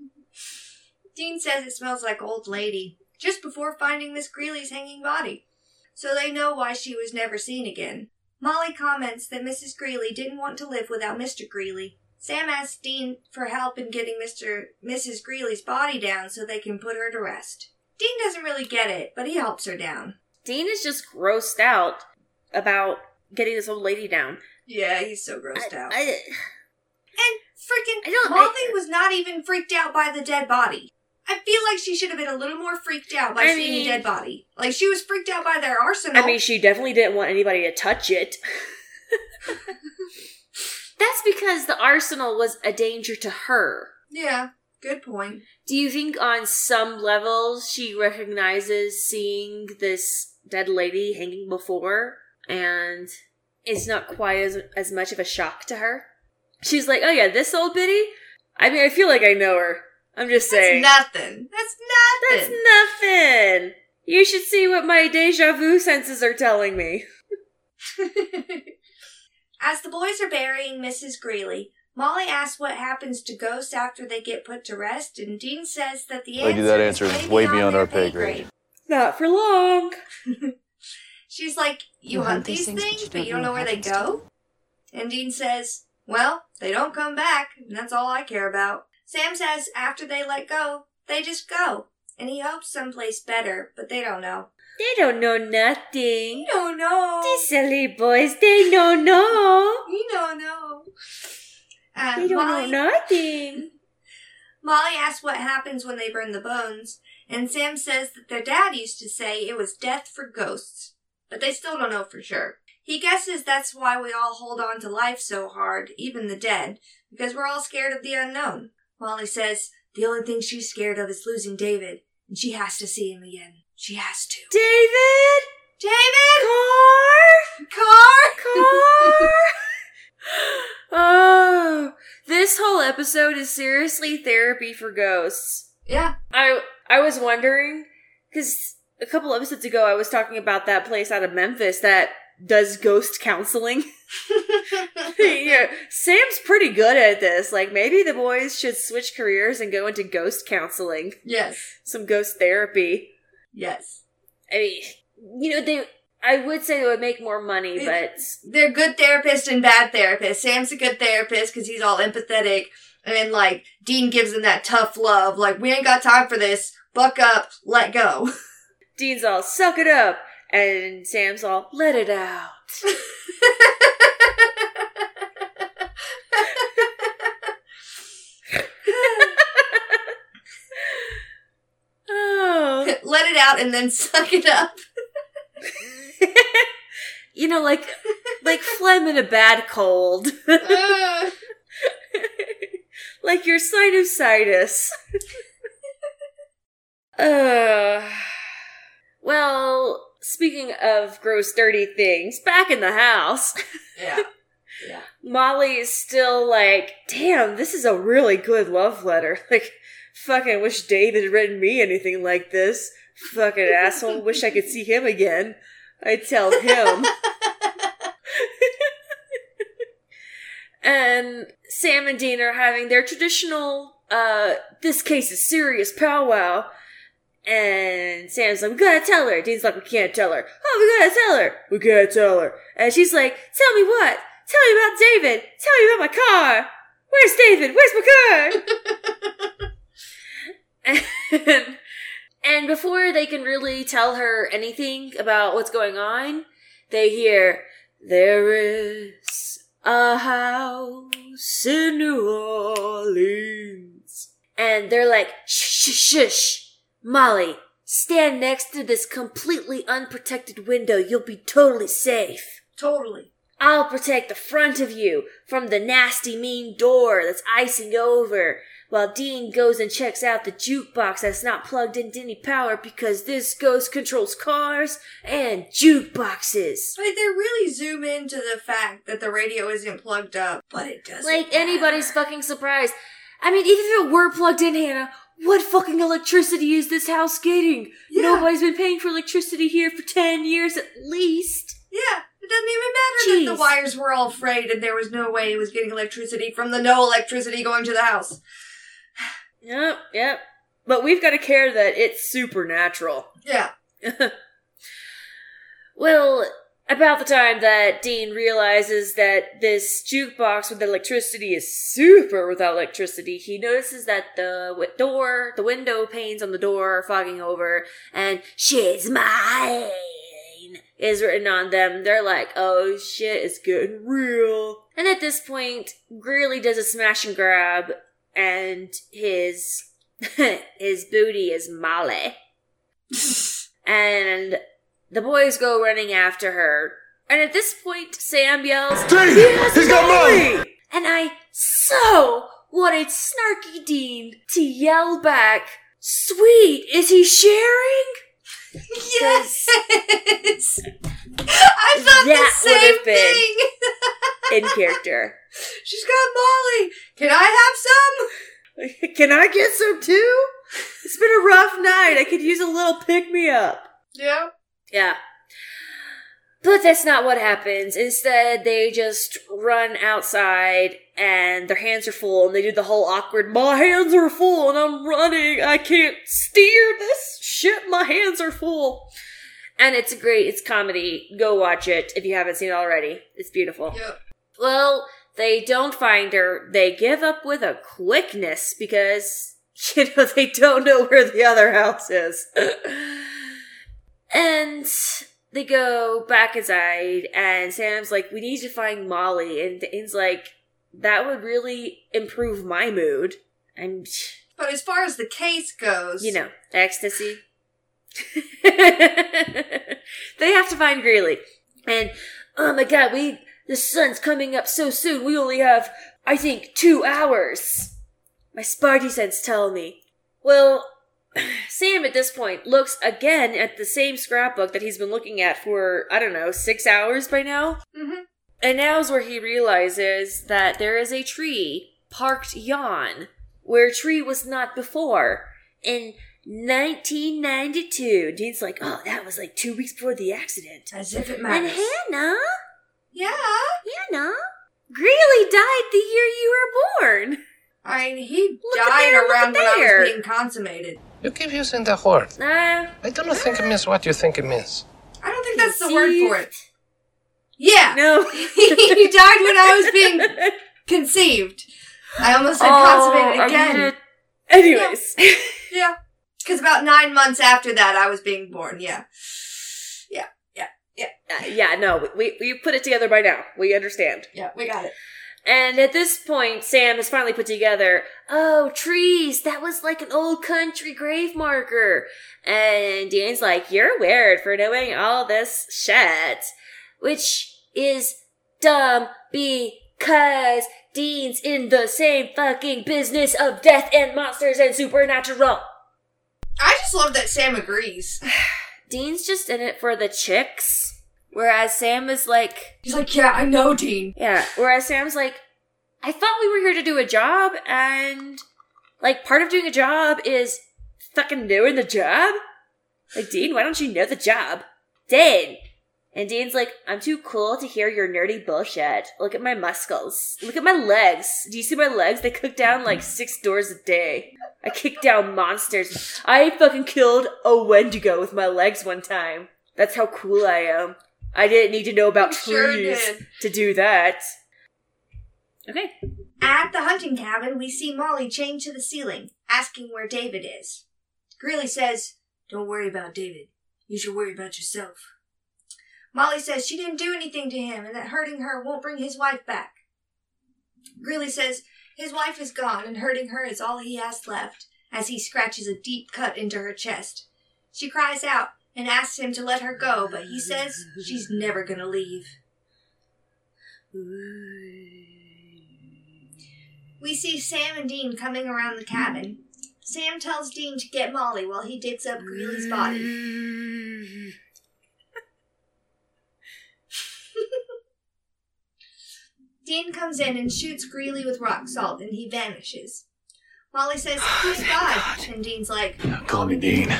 Speaker 2: Dean says it smells like old lady, just before finding Miss Greeley's hanging body. So they know why she was never seen again. Molly comments that Mrs. Greeley didn't want to live without Mr. Greeley. Sam asks Dean for help in getting Mr. Mrs. Greeley's body down so they can put her to rest. Dean doesn't really get it, but he helps her down.
Speaker 1: Dean is just grossed out about getting this old lady down.
Speaker 2: Yeah, he's so grossed
Speaker 1: I-
Speaker 2: out.
Speaker 1: I-
Speaker 2: and freaking
Speaker 1: I don't-
Speaker 2: Molly
Speaker 1: I-
Speaker 2: was not even freaked out by the dead body. I feel like she should have been a little more freaked out by
Speaker 1: I
Speaker 2: seeing
Speaker 1: mean-
Speaker 2: a dead body. Like she was freaked out by their arsenal.
Speaker 1: I mean, she definitely didn't want anybody to touch it. That's because the arsenal was a danger to her.
Speaker 2: yeah, good point.
Speaker 1: Do you think on some levels she recognizes seeing this dead lady hanging before and it's not quite as, as much of a shock to her? She's like, oh yeah, this old biddy? I mean, I feel like I know her. I'm just saying
Speaker 2: That's
Speaker 1: saying.
Speaker 2: nothing. That's nothing.
Speaker 1: That's
Speaker 2: nothing.
Speaker 1: nothing. You should see what my deja vu senses are telling me.
Speaker 2: As the boys are burying Mrs. Greeley, Molly asks what happens to ghosts after they get put to rest, and Dean says that the answer,
Speaker 8: that answer is way beyond
Speaker 2: their
Speaker 8: our pay grade.
Speaker 1: Not for long.
Speaker 2: She's like, You,
Speaker 5: You
Speaker 2: hunt these things, but you don't know where they go? And Dean says, Well, they don't come back, and that's all I care about. Sam says after they let go, they just go. And he hopes someplace better, but they don't know.
Speaker 1: They don't know nothing.
Speaker 2: Don't know.
Speaker 1: These silly boys, they don't know.
Speaker 2: We don't know. Uh,
Speaker 1: They don't
Speaker 2: Molly,
Speaker 1: know nothing.
Speaker 2: Molly asks what happens when they burn the bones, and Sam says that their dad used to say it was death for ghosts, but they still don't know for sure. He guesses that's why we all hold on to life so hard, even the dead, because we're all scared of the unknown. Molly says the only thing she's scared of is losing David, and she has to see him again. She has to.
Speaker 1: David!
Speaker 2: David!
Speaker 1: Car!
Speaker 2: Car!
Speaker 1: Car! oh, this whole episode is seriously therapy for ghosts.
Speaker 2: Yeah.
Speaker 1: I I was wondering because a couple episodes ago I was talking about that place out of Memphis that does ghost counseling. yeah, Sam's pretty good at this. Like maybe the boys should switch careers and go into ghost counseling,
Speaker 2: yes.
Speaker 1: some ghost therapy.
Speaker 2: Yes.
Speaker 1: I mean, you know they. I would say they would make more money, but
Speaker 2: they're good therapists and bad therapists. Sam's a good therapist because he's all empathetic, and then like Dean gives him that tough love. Like we ain't got time for this. Buck up, let go.
Speaker 1: Dean's all suck it up, and Sam's all let it out. Oh.
Speaker 2: let it out and then suck it up.
Speaker 1: you know, like like phlegm in a bad cold.
Speaker 2: Uh,
Speaker 1: like your sinusitis. uh, well, speaking of gross, dirty things, back in the house,
Speaker 2: yeah.
Speaker 1: Molly is still like, damn, this is a really good love letter. Like, fucking wish David had written me anything like this. Fucking asshole. Wish I could see him again. I'd tell him. and Sam and Dean are having their traditional, uh, this case is serious powwow. And Sam's like, we gotta tell her. Dean's like, we can't tell her. Oh, we gotta tell her. We can't tell her. And she's like, tell me what? Tell me about David. Tell me about my car. Where's David? Where's my car? and, and before they can really tell her anything about what's going on, they hear, there is a house in New Orleans. And they're like, shh, shh, shh. Molly, stand next to this completely unprotected window. You'll be totally safe.
Speaker 2: Totally.
Speaker 1: I'll protect the front of you from the nasty, mean door that's icing over, while Dean goes and checks out the jukebox that's not plugged into any power because this ghost controls cars and jukeboxes.
Speaker 2: Like they really zoom into the fact that the radio isn't plugged up, but it doesn't.
Speaker 1: Like anybody's fucking surprised. I mean, even if it were plugged in, Hannah, what fucking electricity is this house getting?
Speaker 2: Yeah.
Speaker 1: Nobody's been paying for electricity here for 10 years at least.
Speaker 2: Yeah, it doesn't even matter that the wires were all frayed and there was no way it was getting electricity from the no electricity going to the house.
Speaker 1: Yep, yep. But we've got to care that it's supernatural.
Speaker 2: Yeah.
Speaker 1: Well, about the time that Dean realizes that this jukebox with electricity is super without electricity, he notices that the door, the window panes on the door are fogging over, and "She's mine" is written on them. They're like, "Oh shit, it's getting real." And at this point, Greeley does a smash and grab, and his his booty is Molly. and the boys go running after her. And at this point, Sam yells,
Speaker 9: Dean,
Speaker 1: "He has
Speaker 9: he's got
Speaker 1: Molly!" And I so wanted Snarky Dean to yell back, Sweet, is he sharing?
Speaker 2: Yes! I thought
Speaker 1: That
Speaker 2: the same thing!
Speaker 1: In character.
Speaker 2: She's got Molly! Can I have some?
Speaker 1: Can I get some too? It's been a rough night. I could use a little pick me up.
Speaker 2: Yeah.
Speaker 1: Yeah. But that's not what happens. Instead, they just run outside and their hands are full and they do the whole awkward, my hands are full and I'm running. I can't steer this shit. My hands are full. And it's great. It's comedy. Go watch it if you haven't seen it already. It's beautiful.
Speaker 2: Yep.
Speaker 1: Well, they don't find her. They give up with a quickness because, you know, they don't know where the other house is. and they go back inside, and Sam's like, We need to find Molly. And Dane's like, That would really improve my mood. And,
Speaker 2: But as far as the case goes,
Speaker 1: you know, ecstasy. they have to find Greeley. And, oh my god, we, the sun's coming up so soon. We only have, I think, two hours. My Sparty sense tell me. Well, Sam at this point looks again at the same scrapbook that he's been looking at for, I don't know, six hours by now.
Speaker 2: Mhm.
Speaker 1: And now's where he realizes that there is a tree parked yon, where a tree was not before. In 1992. Dean's like, oh, that was like two weeks before the accident.
Speaker 2: as if it
Speaker 1: mattered.
Speaker 2: And.
Speaker 1: Hannah,
Speaker 2: yeah.
Speaker 1: Hannah, Greeley died the year you were born.
Speaker 2: I mean, he
Speaker 1: Look
Speaker 2: died
Speaker 1: there,
Speaker 2: around when I was being consummated.
Speaker 10: You keep using the word.
Speaker 1: Uh,
Speaker 10: I do not think it means what you think it means.
Speaker 2: I don't think that's the word for it. Yeah.
Speaker 1: No.
Speaker 2: he died when I was being conceived. I almost said
Speaker 1: Oh,
Speaker 2: consummated
Speaker 1: I
Speaker 2: again.
Speaker 1: did- Anyways.
Speaker 2: Yeah. Because about nine months after that, I was being born. Yeah.
Speaker 1: Uh, yeah, Yeah. no, we, we put it together by now. We understand.
Speaker 2: Yeah, we got it.
Speaker 1: And at this point, Sam has finally put together, oh, trees, that was like an old country grave marker. And Dean's like, you're weird for knowing all this shit. Which is dumb because Dean's in the same fucking business of death and monsters and supernatural.
Speaker 2: I just love that Sam agrees.
Speaker 1: Dean's just in it for the chicks. Whereas Sam is like,
Speaker 2: He's like, yeah, I know, Dean.
Speaker 1: Yeah. Whereas Sam's like, I thought we were here to do a job, and like part of doing a job is fucking doing the job. Like Dean, why don't you know the job? Dean. And Dean's like, I'm too cool to hear your nerdy bullshit. Look at my muscles. Look at my legs. Do you see my legs? They cook down like six doors a day. I kick down monsters. I fucking killed a Wendigo with my legs one time. That's how cool I am. I didn't need to know about
Speaker 2: You sure
Speaker 1: trees
Speaker 2: did.
Speaker 1: to do that. Okay.
Speaker 2: At the hunting cabin, we see Molly chained to the ceiling, asking where David is. Greeley says, Don't worry about David. You should worry about yourself. Molly says she didn't do anything to him and that hurting her won't bring his wife back. Greeley says his wife is gone and hurting her is all he has left as he scratches a deep cut into her chest. She cries out and asks him to let her go, but he says she's never gonna leave. We see Sam and Dean coming around the cabin. Sam tells Dean to get Molly while he digs up Greeley's body. Dean comes in and shoots Greeley with rock salt and he vanishes. Molly says, Who's God? And Dean's like,
Speaker 4: Call me Dean.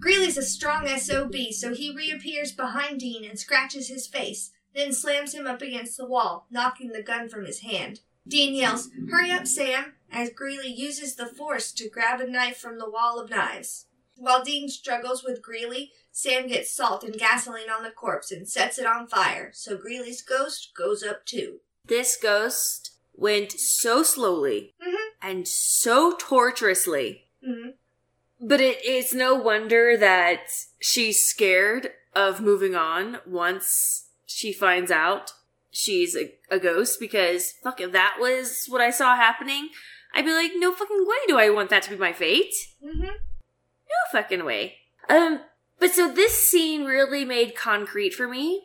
Speaker 2: Greeley's a strong SOB, so he reappears behind Dean and scratches his face, then slams him up against the wall, knocking the gun from his hand. Dean yells, Hurry up, Sam, as Greeley uses the force to grab a knife from the wall of knives. While Dean struggles with Greeley, Sam gets salt and gasoline on the corpse and sets it on fire, so Greeley's ghost goes up too.
Speaker 1: This ghost went so slowly
Speaker 2: Mhm.
Speaker 1: and so torturously.
Speaker 2: Mhm.
Speaker 1: But it, it's no wonder that she's scared of moving on once she finds out she's a, a ghost because fuck if that was what I saw happening, I'd be like, no fucking way do I want that to be my fate.
Speaker 2: Mm-hmm.
Speaker 1: No fucking way. Um, but so this scene really made concrete for me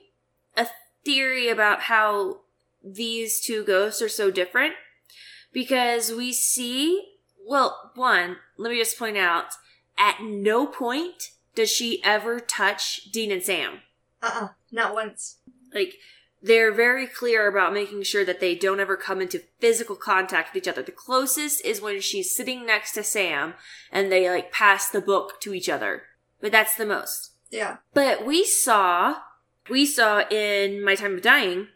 Speaker 1: a theory about how these two ghosts are so different because we see, well, one, let me just point out, at no point does she ever touch Dean and Sam.
Speaker 2: Uh-uh, not once.
Speaker 1: Like, they're very clear about making sure that they don't ever come into physical contact with each other. The closest is when she's sitting next to Sam and they like pass the book to each other. But that's the most.
Speaker 2: Yeah.
Speaker 1: But we saw, we saw in My Time of Dying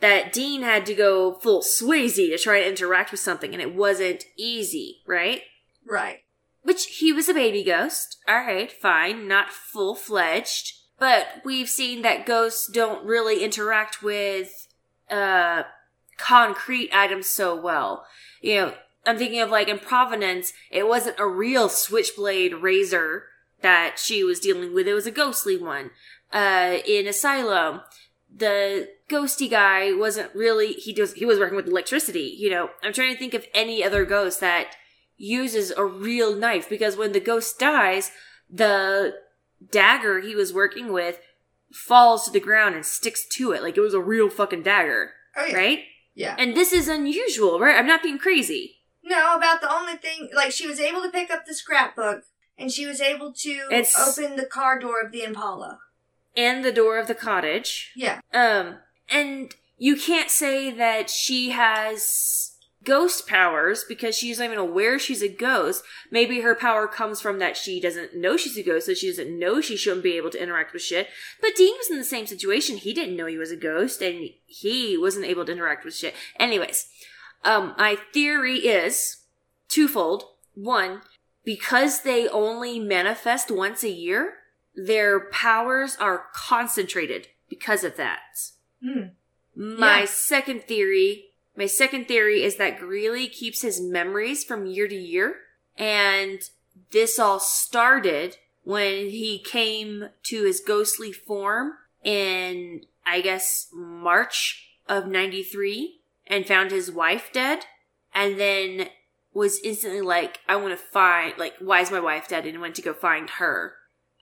Speaker 1: that Dean had to go full Swayze to try to interact with something and it wasn't easy, right?
Speaker 2: Right.
Speaker 1: Which he was a baby ghost. Alright, fine, not full fledged. But we've seen that ghosts don't really interact with uh concrete items so well. You know, I'm thinking of like in Providence, it wasn't a real switchblade razor that she was dealing with, it was a ghostly one. Uh in Asylum, the ghosty guy wasn't really he does he was working with electricity, you know. I'm trying to think of any other ghost that uses a real knife because when the ghost dies, the dagger he was working with falls to the ground and sticks to it like it was a real fucking dagger,
Speaker 2: Oh, yeah.
Speaker 1: right?
Speaker 2: Yeah.
Speaker 1: And this is unusual, right? I'm not being crazy.
Speaker 2: No, about the only thing, like, she was able to pick up the scrapbook, and she was able to
Speaker 1: It's-
Speaker 2: open the car door of the Impala.
Speaker 1: And the door of the cottage.
Speaker 2: Yeah.
Speaker 1: Um, and you can't say that she has ghost powers because she's not even aware she's a ghost. Maybe her power comes from that she doesn't know she's a ghost, so she doesn't know she shouldn't be able to interact with shit. But Dean was in the same situation. He didn't know he was a ghost, and he wasn't able to interact with shit. Anyways, um, my theory is twofold. One, because they only manifest once a year, their powers are concentrated because of that.
Speaker 2: Hmm.
Speaker 1: My
Speaker 2: Yeah.
Speaker 1: second theory, my second theory is that Greeley keeps his memories from year to year, and this all started when he came to his ghostly form in, I guess, March of 93 and found his wife dead, and then was instantly like, I want to find, like, why is my wife dead? And went to go find her.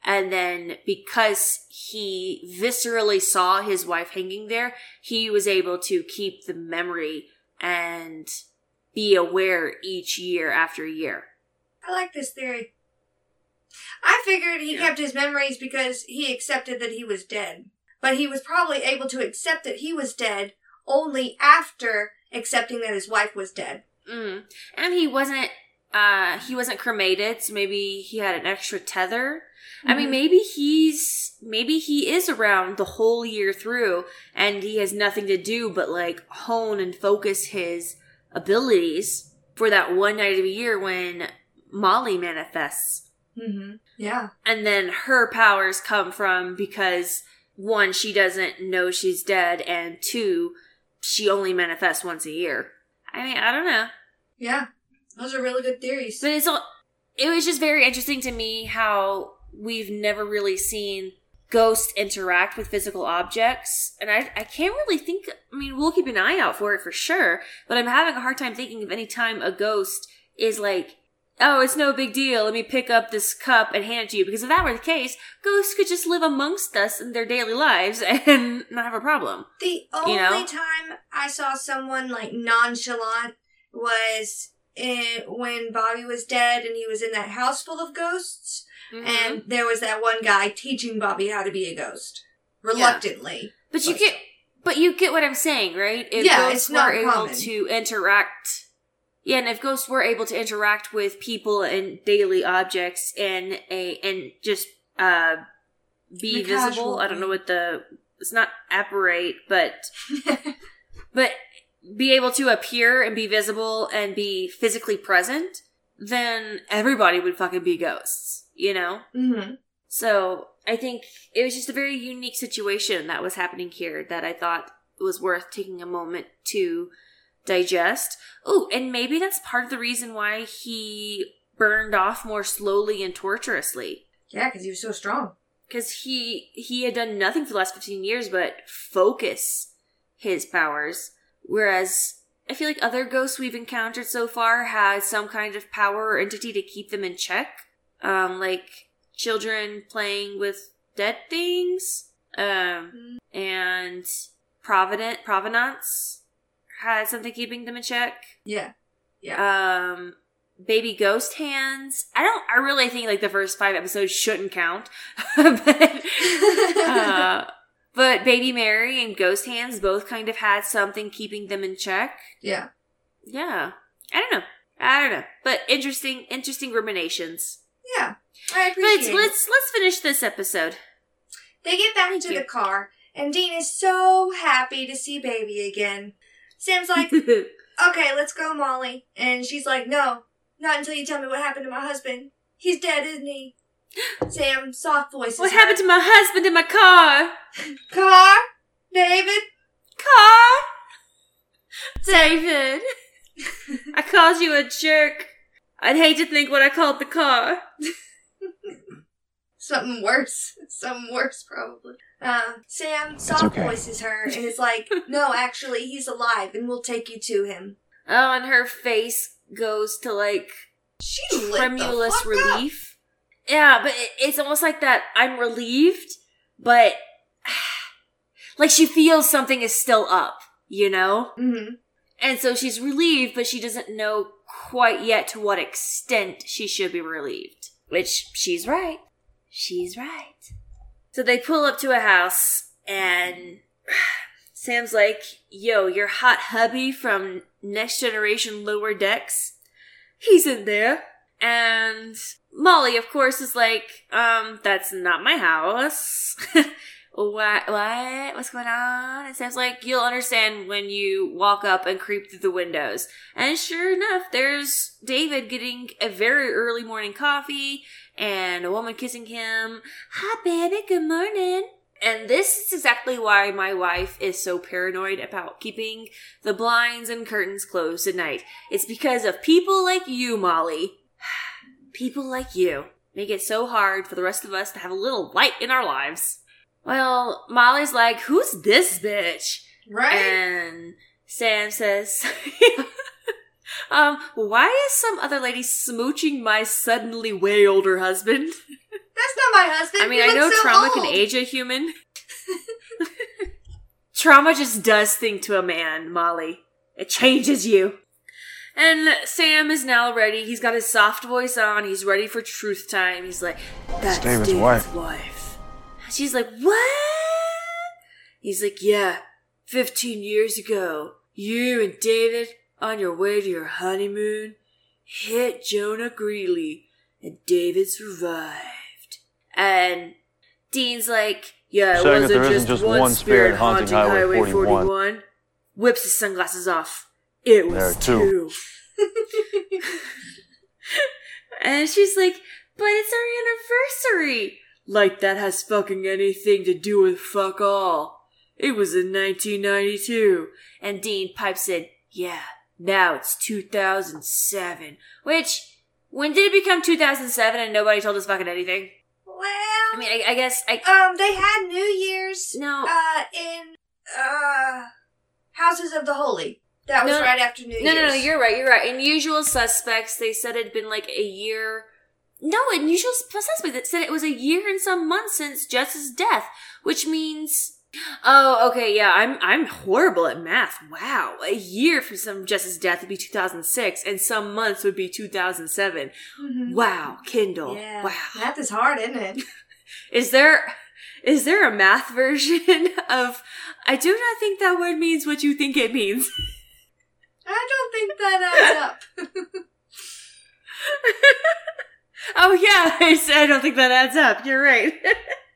Speaker 1: And then because he viscerally saw his wife hanging there, he was able to keep the memory and be aware each year after year.
Speaker 2: I like this theory. I figured he kept his memories because he accepted that he was dead. But he was probably able to accept that he was dead only after accepting that his wife was dead.
Speaker 1: Mm. And he wasn't uh he wasn't cremated, so maybe he had an extra tether. I mean
Speaker 2: Mhm.
Speaker 1: maybe he's maybe he is around the whole year through and he has nothing to do but like hone and focus his abilities for that one night of the year when Molly manifests.
Speaker 2: Mm-hmm. Yeah.
Speaker 1: And then her powers come from because one, she doesn't know she's dead, and two, she only manifests once a year. I mean, I don't know.
Speaker 2: Yeah. Those are really good theories.
Speaker 1: But it's all, it was just very interesting to me how we've never really seen ghosts interact with physical objects. And I, I can't really think, I mean, we'll keep an eye out for it for sure, but I'm having a hard time thinking of any time a ghost is like, oh, it's no big deal. Let me pick up this cup and hand it to you. Because if that were the case, ghosts could just live amongst us in their daily lives and not have a problem.
Speaker 2: The only
Speaker 1: know?
Speaker 2: time I saw someone like nonchalant was in, when Bobby was dead and he was in that house full of ghosts,
Speaker 1: Mm-hmm.
Speaker 2: and there was that one guy teaching Bobby how to be a ghost reluctantly.
Speaker 1: But you get, but you get what I'm saying, right? If
Speaker 2: Yeah,
Speaker 1: ghosts
Speaker 2: it's not
Speaker 1: were able to interact Yeah, and if ghosts were able to interact with people and daily objects and a and just uh be
Speaker 3: The
Speaker 1: visible, I don't know what the it's not apparate, but but be able to appear and be visible and be physically present, then everybody would fucking be ghosts, you know?
Speaker 3: Mm-hmm.
Speaker 1: So I think it was just a very unique situation that was happening here that I thought was worth taking a moment to digest. Oh, and maybe that's part of the reason why he burned off more slowly and torturously.
Speaker 2: Yeah, because he was so strong.
Speaker 1: Because he he had done nothing for the last fifteen years but focus his powers. Whereas I feel like other ghosts we've encountered so far had some kind of power or entity to keep them in check. Um, like children playing with dead things. Um, and Provident Provenance had something keeping them in check.
Speaker 2: Yeah.
Speaker 1: Um, baby ghost hands. I don't. I really think like the first five episodes shouldn't count, but uh, but baby Mary and ghost hands both kind of had something keeping them in check.
Speaker 2: Yeah.
Speaker 1: Yeah, I don't know. I don't know, but interesting, interesting ruminations.
Speaker 2: Yeah. I appreciate it.
Speaker 1: But let's let's finish this episode.
Speaker 2: They get back
Speaker 1: Thank
Speaker 2: to
Speaker 1: you.
Speaker 2: the car, and Dean is so happy to see baby again. Sam's like, okay, let's go, Molly. And she's like, no, not until you tell me what happened to my husband. He's dead, isn't he? Sam, soft voice.
Speaker 1: what happened to my husband in my car?
Speaker 2: car? David?
Speaker 1: Car? David, I called you a jerk. I'd hate to think what I called the car.
Speaker 2: Something worse. Something worse, probably. Uh, Sam soft
Speaker 9: okay.
Speaker 2: voices her and is like, no, actually, he's alive, and we'll take you to him.
Speaker 1: Oh, and her face goes to like
Speaker 2: She
Speaker 1: tremulous
Speaker 2: fuck up.
Speaker 1: relief. Yeah, but it, it's almost like that. I'm relieved, but like she feels something is still up, you know?
Speaker 2: Mhm.
Speaker 1: And so she's relieved, but she doesn't know quite yet to what extent she should be relieved. Which she's right. She's right. So they pull up to a house, and Sam's like, Yo, your hot hubby from Next Generation Lower Decks? He's in there. And Molly, of course, is like, um, that's not my house. what? What? What's going on? And Sam's like, you'll understand when you walk up and creep through the windows. And sure enough, there's David getting a very early morning coffee and a woman kissing him. Hi, baby. Good morning. And this is exactly why my wife is so paranoid about keeping the blinds and curtains closed at night. It's because of people like you, Molly. People like you make it so hard for the rest of us to have a little light in our lives. Well, Molly's like, who's this bitch?
Speaker 2: Right?
Speaker 1: And Sam says, um, why is some other lady smooching my suddenly way older husband?
Speaker 2: That's not my husband.
Speaker 1: I mean,
Speaker 2: He
Speaker 1: I know
Speaker 2: so
Speaker 1: trauma
Speaker 2: old.
Speaker 1: can age a human. trauma just does thing to a man, Molly. It changes you. And Sam is now ready. He's got his soft voice on. He's ready for truth time. He's like, "That's
Speaker 9: David's
Speaker 1: David's,
Speaker 9: wife."
Speaker 1: wife." She's like, "What?" He's like, "Yeah, fifteen years ago, you and David on your way to your honeymoon hit Jonah Greeley, and David survived." And Dean's like, "Yeah, it wasn't just,
Speaker 8: just
Speaker 1: one,
Speaker 8: one
Speaker 1: spirit haunting
Speaker 8: haunting
Speaker 1: Highway,
Speaker 8: Highway
Speaker 1: 41.
Speaker 8: 41.
Speaker 1: Whips his sunglasses off. It was
Speaker 8: two.
Speaker 1: and she's like, "But it's our anniversary." Like that has fucking anything to do with fuck all. It was in 1992. And Dean pipes in, "Yeah, now it's 2007." Which when did it become 2007 and nobody told us fucking anything?
Speaker 2: Well,
Speaker 1: I mean, I, I guess I
Speaker 2: um, they had New Year's
Speaker 1: no.
Speaker 2: uh in uh Houses of the Holy. That was
Speaker 1: No,
Speaker 2: right after New
Speaker 1: No,
Speaker 2: Year's.
Speaker 1: no, no, you're right, you're right. In Usual Suspects, they said it'd been like a year. No, Usual Suspects, it said it was a year and some months since Jess's death, which means. Oh, okay, yeah, I'm I'm horrible at math. Wow, a year from some Jess's death would be 2006, and some months would be 2007.
Speaker 2: Mhm.
Speaker 1: Wow, Kendall.
Speaker 2: Yeah.
Speaker 1: Wow.
Speaker 2: Math is hard, isn't it?
Speaker 1: Is there is there a math version of I do not think that word means what you think it means?
Speaker 2: I don't think that adds up.
Speaker 1: Oh yeah, I don't think that adds up. You're right.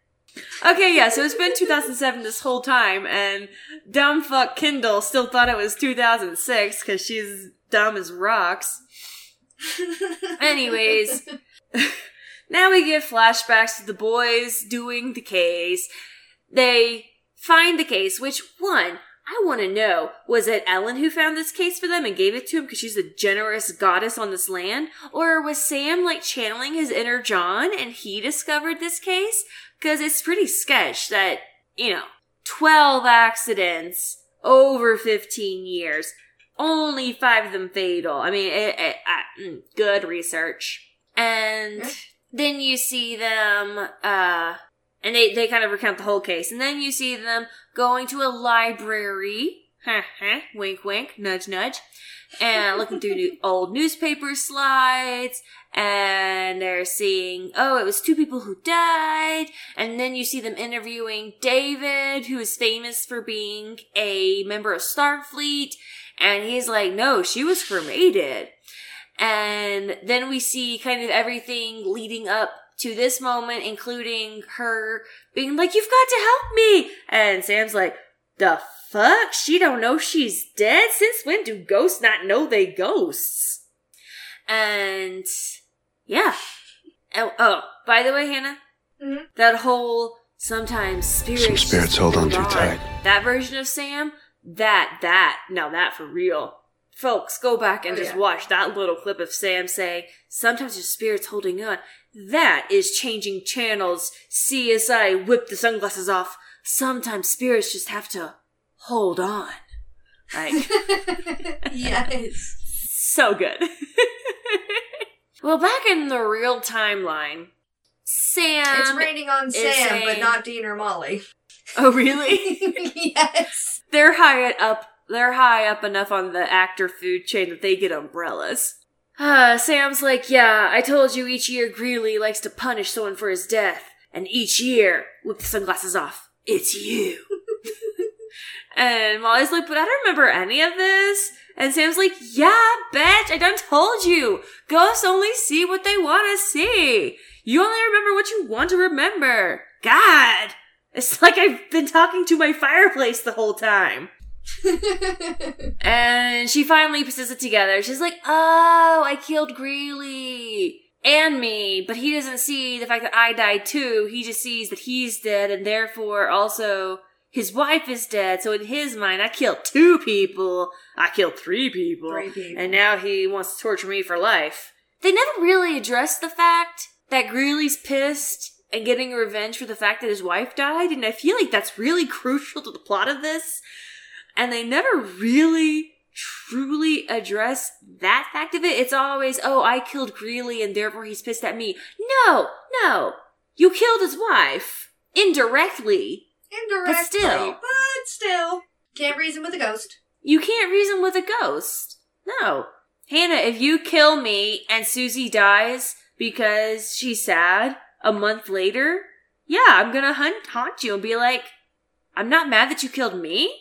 Speaker 1: okay, yeah, so it's been 2007 this whole time, and dumb fuck Kendall still thought it was 2006 because she's dumb as rocks. Anyways, now we get flashbacks to the boys doing the case. They find the case, which one? I want to know. Was it Ellen who found this case for them and gave it to him because she's a generous goddess on this land? Or was Sam like channeling his inner John and he discovered this case? Because it's pretty sketch that, you know, 12 accidents over 15 years, only five of them fatal. I mean, it, it, mm, good research. And then you see them, uh, and they, they kind of recount the whole case. And then you see them going to a library. Wink wink, nudge nudge. And looking through new, old newspaper slides. And they're seeing, oh, it was two people who died. And then you see them interviewing David, who is famous for being a member of Starfleet. And he's like, no, she was cremated. And then we see kind of everything leading up to this moment, including her being like, you've got to help me. And Sam's like, the fuck? She don't know she's dead? Since when do ghosts not know they ghosts? And yeah. Oh, oh by the way, Hannah,
Speaker 2: Mhm.
Speaker 1: that whole sometimes spirits
Speaker 4: Some spirits hold on too tight.
Speaker 1: That version of Sam, that that now that for real. Folks, go back and
Speaker 2: Oh,
Speaker 1: just
Speaker 2: yeah.
Speaker 1: watch that little clip of Sam saying, "Sometimes your spirit's holding on." That is changing channels. CSI whip the sunglasses off. Sometimes spirits just have to hold on. Like
Speaker 2: yes.
Speaker 1: so good. well, back in the real timeline, Sam.
Speaker 2: it's raining on Sam, but not Dean or Molly.
Speaker 1: Oh, really?
Speaker 2: yes.
Speaker 1: they're high up. They're high up enough on the actor food chain that they get umbrellas. Uh, Sam's like, yeah, I told you each year Greeley likes to punish someone for his death, and each year, with the sunglasses off, it's you. and Molly's like, but I don't remember any of this. And Sam's like, yeah, bitch, I done told you. Ghosts only see what they want to see. You only remember what you want to remember. God. It's like I've been talking to my fireplace the whole time. And she finally pieces it together. She's like, oh, I killed Greeley and me, but he doesn't see the fact that I died too. He just sees that he's dead and therefore also his wife is dead. So in his mind, I killed two people. I killed three people.
Speaker 2: Three people.
Speaker 1: And now he wants to torture me for life. They never really addressed the fact that Greeley's pissed and getting revenge for the fact that his wife died. And I feel like that's really crucial to the plot of this and they never really truly address that fact of it. It's always, oh, I killed Greeley and therefore he's pissed at me. No, no. You killed his wife. Indirectly.
Speaker 2: Indirectly.
Speaker 1: But still.
Speaker 2: But still. Can't reason with a ghost.
Speaker 1: You can't reason with a ghost. No. Hannah, if you kill me and Susie dies because she's sad a month later, yeah, I'm gonna hunt, haunt you and be like, I'm not mad that you killed me.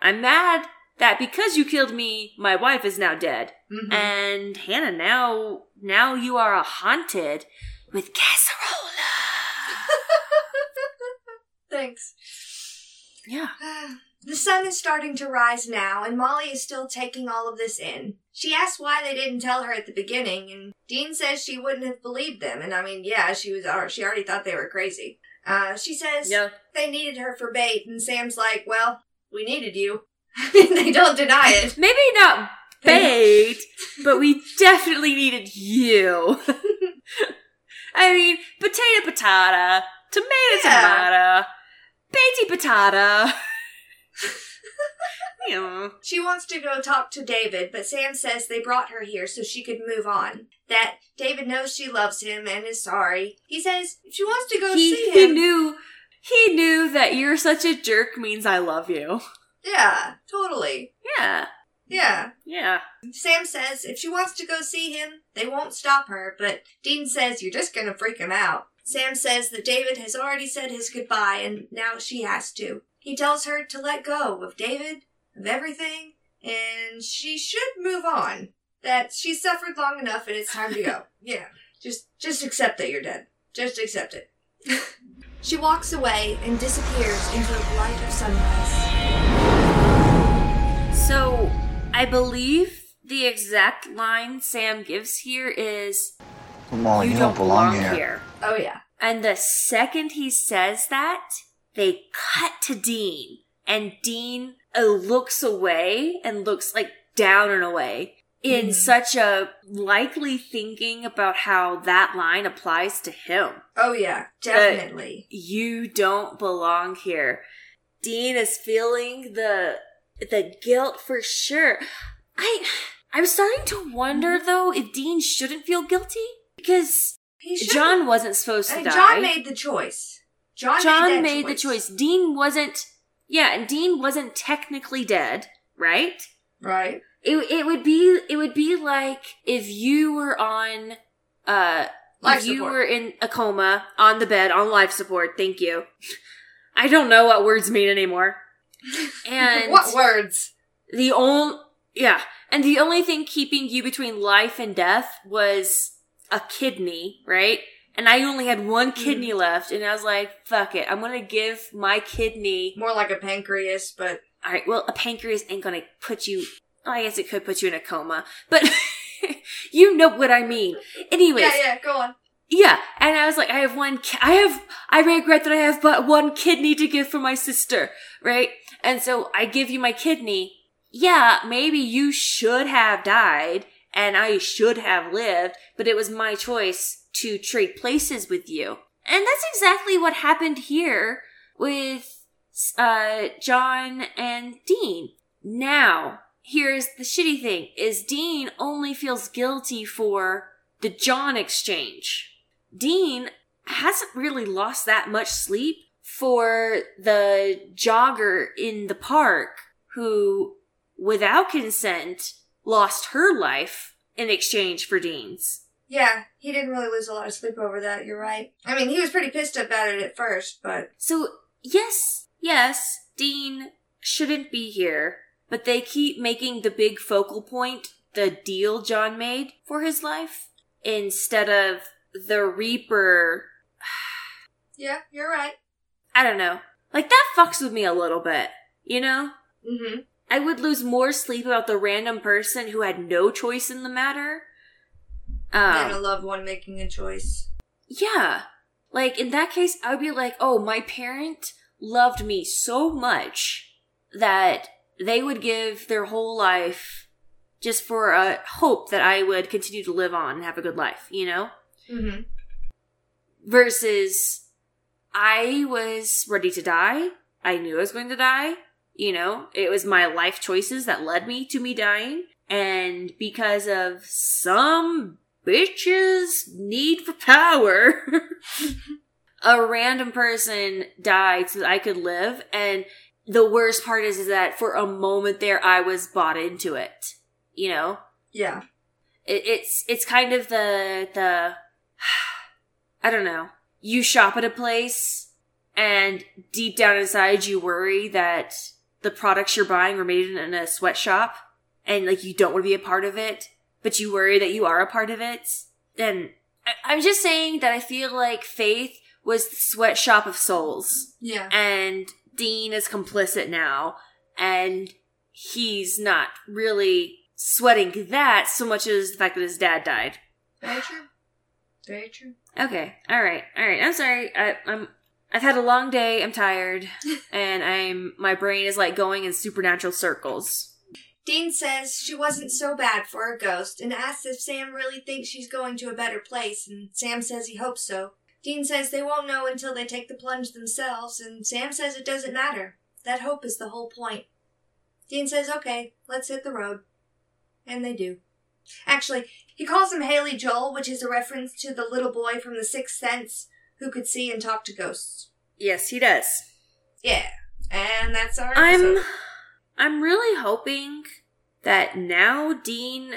Speaker 1: I'm mad that because you killed me, my wife is now dead.
Speaker 2: Mhm.
Speaker 1: And Hannah, now, now you are a haunted with casserola.
Speaker 2: Thanks.
Speaker 1: Yeah.
Speaker 2: The sun is starting to rise now, and Molly is still taking all of this in. She asks why they didn't tell her at the beginning, and Dean says she wouldn't have believed them. And I mean, yeah, she was. al- She already thought they were crazy. Uh, she says
Speaker 1: Yeah.
Speaker 2: they needed her for bait, and Sam's like, "Well, we needed you." they don't deny it.
Speaker 1: Maybe not bait, but we definitely needed you. I mean, potato, patata, tomato,
Speaker 2: Yeah.
Speaker 1: tomato, baity patata. yeah.
Speaker 2: She wants to go talk to David, but Sam says they brought her here so she could move on. That David knows she loves him and is sorry. He says she wants to go
Speaker 1: He,
Speaker 2: see
Speaker 1: he
Speaker 2: him,
Speaker 1: knew he knew that you're such a jerk means I love you.
Speaker 2: yeah, totally,
Speaker 1: Yeah.
Speaker 2: yeah.
Speaker 1: Yeah.
Speaker 2: Sam says if she wants to go see him, they won't stop her, but Dean says you're just gonna freak him out. Sam says that David has already said his goodbye and now she has to. He tells her to let go of David, of everything, and she should move on. That she's suffered long enough and it's time to go. yeah. Just just accept that you're dead. Just accept it. she walks away and disappears into the light of sunrise.
Speaker 1: So, I believe the exact line Sam gives here is
Speaker 9: Molly,
Speaker 1: You don't belong here.
Speaker 2: Oh yeah.
Speaker 1: And the second he says that, they cut to Dean. And Dean uh, looks away and looks like down and away in
Speaker 2: Mhm.
Speaker 1: such a likely thinking about how that line applies to him.
Speaker 2: Oh yeah. Definitely.
Speaker 1: You don't belong here. Dean is feeling the the guilt for sure. I I'm starting to wonder though if Dean shouldn't feel guilty because. John wasn't supposed to
Speaker 2: and
Speaker 1: die.
Speaker 2: John made the choice. John,
Speaker 1: John
Speaker 2: made,
Speaker 1: made the choice. Dean wasn't. Yeah, and Dean wasn't technically dead, right?
Speaker 2: Right.
Speaker 1: It it would be it would be like if you were on uh
Speaker 2: Life
Speaker 1: if you
Speaker 2: support.
Speaker 1: were in a coma on the bed on life support. Thank you. I don't know what words mean anymore. And
Speaker 2: what words?
Speaker 1: the only yeah, and the only thing keeping you between life and death was a kidney, right? And I only had one kidney left, and I was like, "Fuck it, I'm gonna give my kidney."
Speaker 2: More like a pancreas, but
Speaker 1: All right, well, a pancreas ain't gonna put you. I guess it could put you in a coma, but you know what I mean. Anyways,
Speaker 2: yeah, yeah. Go on.
Speaker 1: yeah, and I was like, I have one, ki- I have, I regret that I have but one kidney to give for my sister, right? And so I give you my kidney. Yeah, maybe you should have died and I should have lived, but it was my choice to trade places with you. And that's exactly what happened here with, uh, John and Dean. Now, here's the shitty thing, is Dean only feels guilty for the John exchange. Dean hasn't really lost that much sleep for the jogger in the park who, without consent, lost her life in exchange for Dean's.
Speaker 2: Yeah, he didn't really lose a lot of sleep over that. You're right. I mean, he was pretty pissed about it at first, but
Speaker 1: So, yes, yes, Dean shouldn't be here, but they keep making the big focal point the deal John made for his life instead of the Reaper.
Speaker 2: yeah, you're right.
Speaker 1: I don't know. Like, that fucks with me a little bit, you know?
Speaker 2: Mm-hmm.
Speaker 1: I would lose more sleep about the random person who had no choice in the matter.
Speaker 2: Than a
Speaker 1: Um,
Speaker 2: loved one making a choice.
Speaker 1: yeah. Like, in that case, I would be like, oh, my parent loved me so much that they would give their whole life just for a hope that I would continue to live on and have a good life, you know?
Speaker 2: Mm-hmm.
Speaker 1: Versus, I was ready to die. I knew I was going to die. You know, it was my life choices that led me to me dying. And because of some bitch's need for power, a random person died so that I could live. And the worst part is, is that for a moment there, I was bought into it. You know?
Speaker 2: Yeah.
Speaker 1: it, it's it's kind of the the I don't know. You shop at a place and deep down inside you worry that the products you're buying were made in, in a sweatshop and like you don't want to be a part of it, but you worry that you are a part of it. And I, I'm just saying that I feel like Faith was the sweatshop of souls
Speaker 2: Yeah.
Speaker 1: and Dean is complicit now, and he's not really sweating that so much as the fact that his dad died.
Speaker 2: Very true. Very true.
Speaker 1: Okay, all right, all right. I'm sorry. I, I'm. I've had a long day. I'm tired, and I'm. My brain is like going in supernatural circles.
Speaker 2: Dean says she wasn't so bad for a ghost and asks if Sam really thinks she's going to a better place, and Sam says he hopes so. Dean says they won't know until they take the plunge themselves, and Sam says it doesn't matter. That hope is the whole point. Dean says, okay, let's hit the road. And they do. Actually, he calls him Haley Joel, which is a reference to the little boy from The Sixth Sense who could see and talk to ghosts.
Speaker 1: Yes, he does.
Speaker 2: Yeah. And that's our
Speaker 1: I'm. I'm really hoping that now Dean,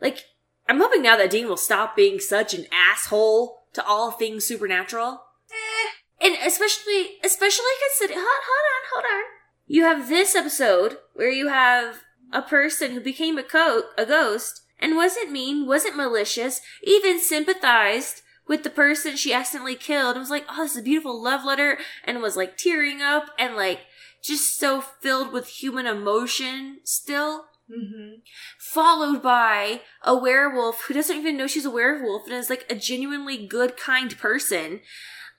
Speaker 1: like, I'm hoping now that Dean will stop being such an asshole to all things supernatural.
Speaker 2: Eh,
Speaker 1: And especially, especially consider, hold, hold on, hold on. You have this episode where you have a person who became a, co- a ghost and wasn't mean, wasn't malicious, even sympathized with the person she accidentally killed and was like, oh, this is a beautiful love letter and was like tearing up and like just so filled with human emotion still.
Speaker 2: Mm-hmm.
Speaker 1: Followed by a werewolf who doesn't even know she's a werewolf and is like a genuinely good, kind person.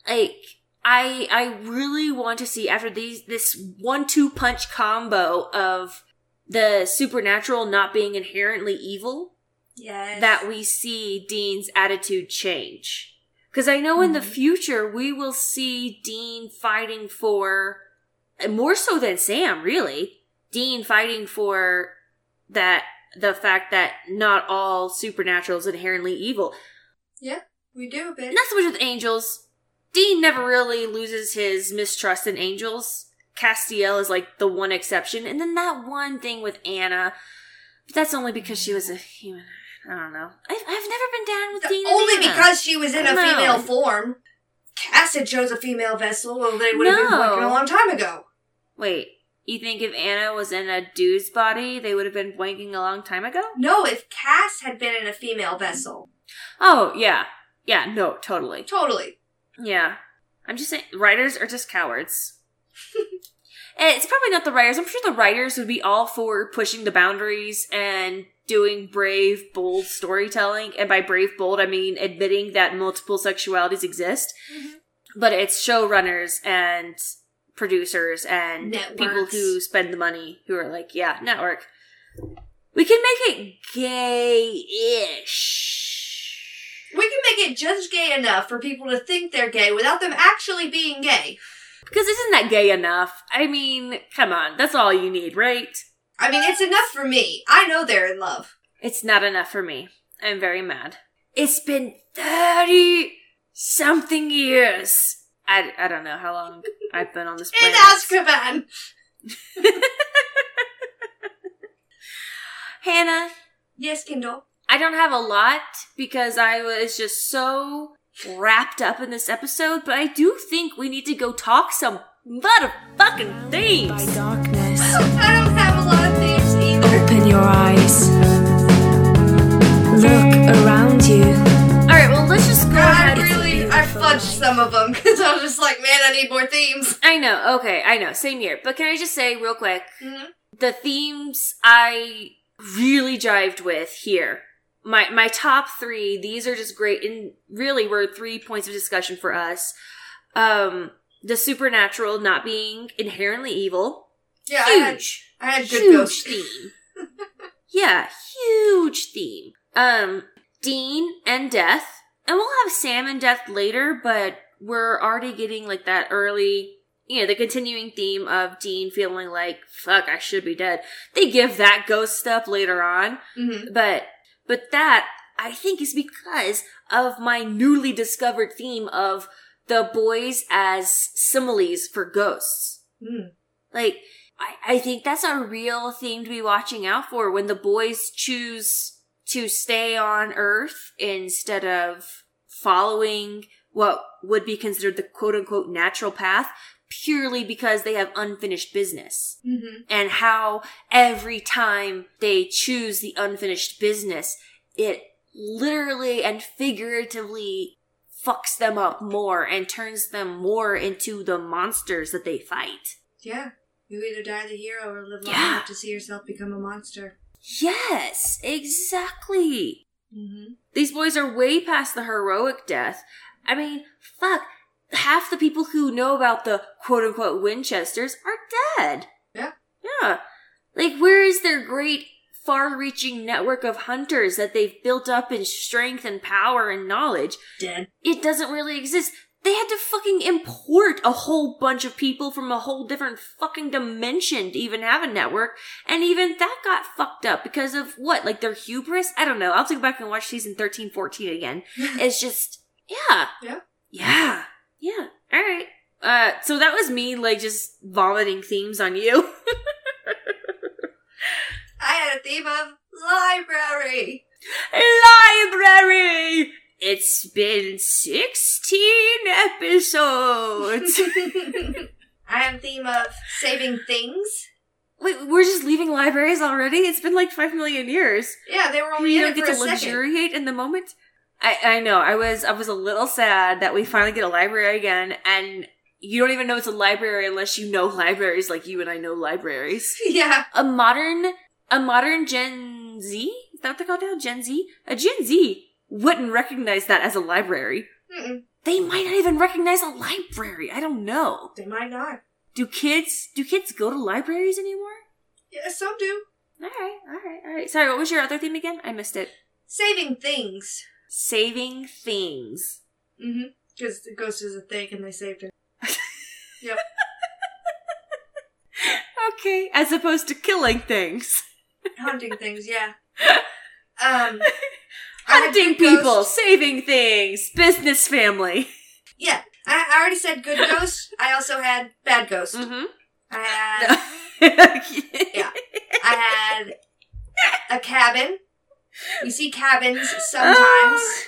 Speaker 1: Like, I I really want to see after these this one two punch combo of the supernatural not being inherently evil
Speaker 2: Yes.
Speaker 1: that we see Dean's attitude change. Because I know in the
Speaker 2: Mhm.
Speaker 1: future we will see Dean fighting for more so than Sam, really. Dean fighting for that the fact that not all supernatural is inherently evil.
Speaker 2: Yeah, we do a bit.
Speaker 1: Not so much with angels. Dean never really loses his mistrust in angels. Castiel is like the one exception, and then that one thing with Anna. But that's only because she was a human. I don't know. I've, I've never been down with Dean. and
Speaker 2: Only
Speaker 1: Anna.
Speaker 2: because she was in a
Speaker 1: No.
Speaker 2: female form. Cass had chose a female vessel, well, they would have been
Speaker 1: No.
Speaker 2: working a long time ago.
Speaker 1: Wait, you think if Anna was in a dude's body, they would have been blanking a long time ago?
Speaker 2: No, if Cass had been in a female vessel.
Speaker 1: Oh, yeah. Yeah, no, totally.
Speaker 2: Totally.
Speaker 1: Yeah. I'm just saying, writers are just cowards. And it's probably not the writers. I'm sure the writers would be all for pushing the boundaries and doing brave, bold storytelling. And by brave, bold, I mean admitting that multiple sexualities exist. Mm-hmm. But it's showrunners and producers and people who spend the money who are like, yeah, network. We can make it gay-ish.
Speaker 2: We can make it just gay enough for people to think they're gay without them actually being gay.
Speaker 1: Because isn't that gay enough? I mean, come on, that's all you need, right?
Speaker 2: I mean, it's enough for me. I know they're in love.
Speaker 1: It's not enough for me. I'm very mad. It's been 30 something years. I, I don't know how long I've been on this planet.
Speaker 2: In
Speaker 1: planet.
Speaker 2: Azkaban!
Speaker 1: Hannah,
Speaker 2: Yes, Kendall.
Speaker 1: I don't have a lot because I was just so wrapped up in this episode, but I do think we need to go talk some motherfucking
Speaker 11: things.
Speaker 1: By
Speaker 11: darkness,
Speaker 2: I don't have a lot of themes either.
Speaker 11: open your eyes. Look around
Speaker 2: I some of them because I was just like, man, I need more themes.
Speaker 1: I know, okay, I know, same here. But can I just say real quick,
Speaker 2: Mhm.
Speaker 1: the themes I really jived with here. My my top three, these are just great and really were three points of discussion for us. Um the supernatural not being inherently evil.
Speaker 2: Yeah, I had,
Speaker 1: Huge.
Speaker 2: I had good
Speaker 1: huge
Speaker 2: ghosts.
Speaker 1: theme. yeah, huge theme. Um Dean and Death. And we'll have Sam and Death later, but we're already getting like that early you know, the continuing theme of Dean feeling like, fuck, I should be dead. They give that ghost stuff later on,
Speaker 2: Mhm.
Speaker 1: but, but that, I think is because of my newly discovered theme of the boys as similes for ghosts.
Speaker 2: Mm.
Speaker 1: Like, I, I think that's a real thing to be watching out for when the boys choose to stay on Earth instead of following what would be considered the quote unquote natural path purely because they have unfinished business.
Speaker 2: Mm-hmm.
Speaker 1: And how every time they choose the unfinished business, it literally and figuratively fucks them up more and turns them more into the monsters that they fight.
Speaker 2: Yeah. You either die the hero or live long
Speaker 1: Yeah.
Speaker 2: enough to see yourself become a monster.
Speaker 1: Yes, exactly.
Speaker 2: Mm-hmm.
Speaker 1: These boys are way past the heroic death. I mean, fuck, half the people who know about the quote unquote Winchesters are dead.
Speaker 2: Yeah.
Speaker 1: Yeah. Like, where is their great, far reaching network of hunters that they've built up in strength and power and knowledge?
Speaker 2: Dead.
Speaker 1: It doesn't really exist. They had to fucking import a whole bunch of people from a whole different fucking dimension to even have a network. And even that got fucked up because of what? Like their hubris? I don't know. I'll have to go back and watch season 13, 14 again. It's just, yeah.
Speaker 2: Yeah.
Speaker 1: Yeah. Yeah. All right. Uh, so that was me, like, just vomiting themes on you.
Speaker 2: I had a theme of library.
Speaker 1: Library! It's been 16 episodes.
Speaker 2: I have a theme of saving things.
Speaker 1: Wait, we're just leaving libraries already? It's been like five million years.
Speaker 2: Yeah, they were only
Speaker 1: You don't get to
Speaker 2: second.
Speaker 1: luxuriate in the moment. I, I know. I was I was a little sad that we finally get a library again, and you don't even know it's a library unless you know libraries like you and I know libraries.
Speaker 2: Yeah.
Speaker 1: A modern a modern Gen Z is that what they're called now? Gen Z. A Gen Z wouldn't recognize that as a library.
Speaker 2: Mm-mm.
Speaker 1: They might not even recognize a library. I don't know.
Speaker 2: They might not.
Speaker 1: Do kids do kids go to libraries anymore?
Speaker 2: Yeah, some do.
Speaker 1: All right, all right, all right. Sorry, what was your other theme again? I missed it.
Speaker 2: Saving things.
Speaker 1: Saving things.
Speaker 2: Mm-hmm. Because the ghost is a thing and they saved her. yep.
Speaker 1: Okay, as opposed to killing things.
Speaker 2: Hunting things, yeah. Um,
Speaker 1: Hunting
Speaker 2: good ghost-
Speaker 1: people, saving things, business family.
Speaker 2: Yeah. I, I already said good ghost. I also had bad ghost.
Speaker 1: Mm-hmm.
Speaker 2: I had
Speaker 1: yeah.
Speaker 2: I had a cabin. You see cabins sometimes.
Speaker 1: Oh.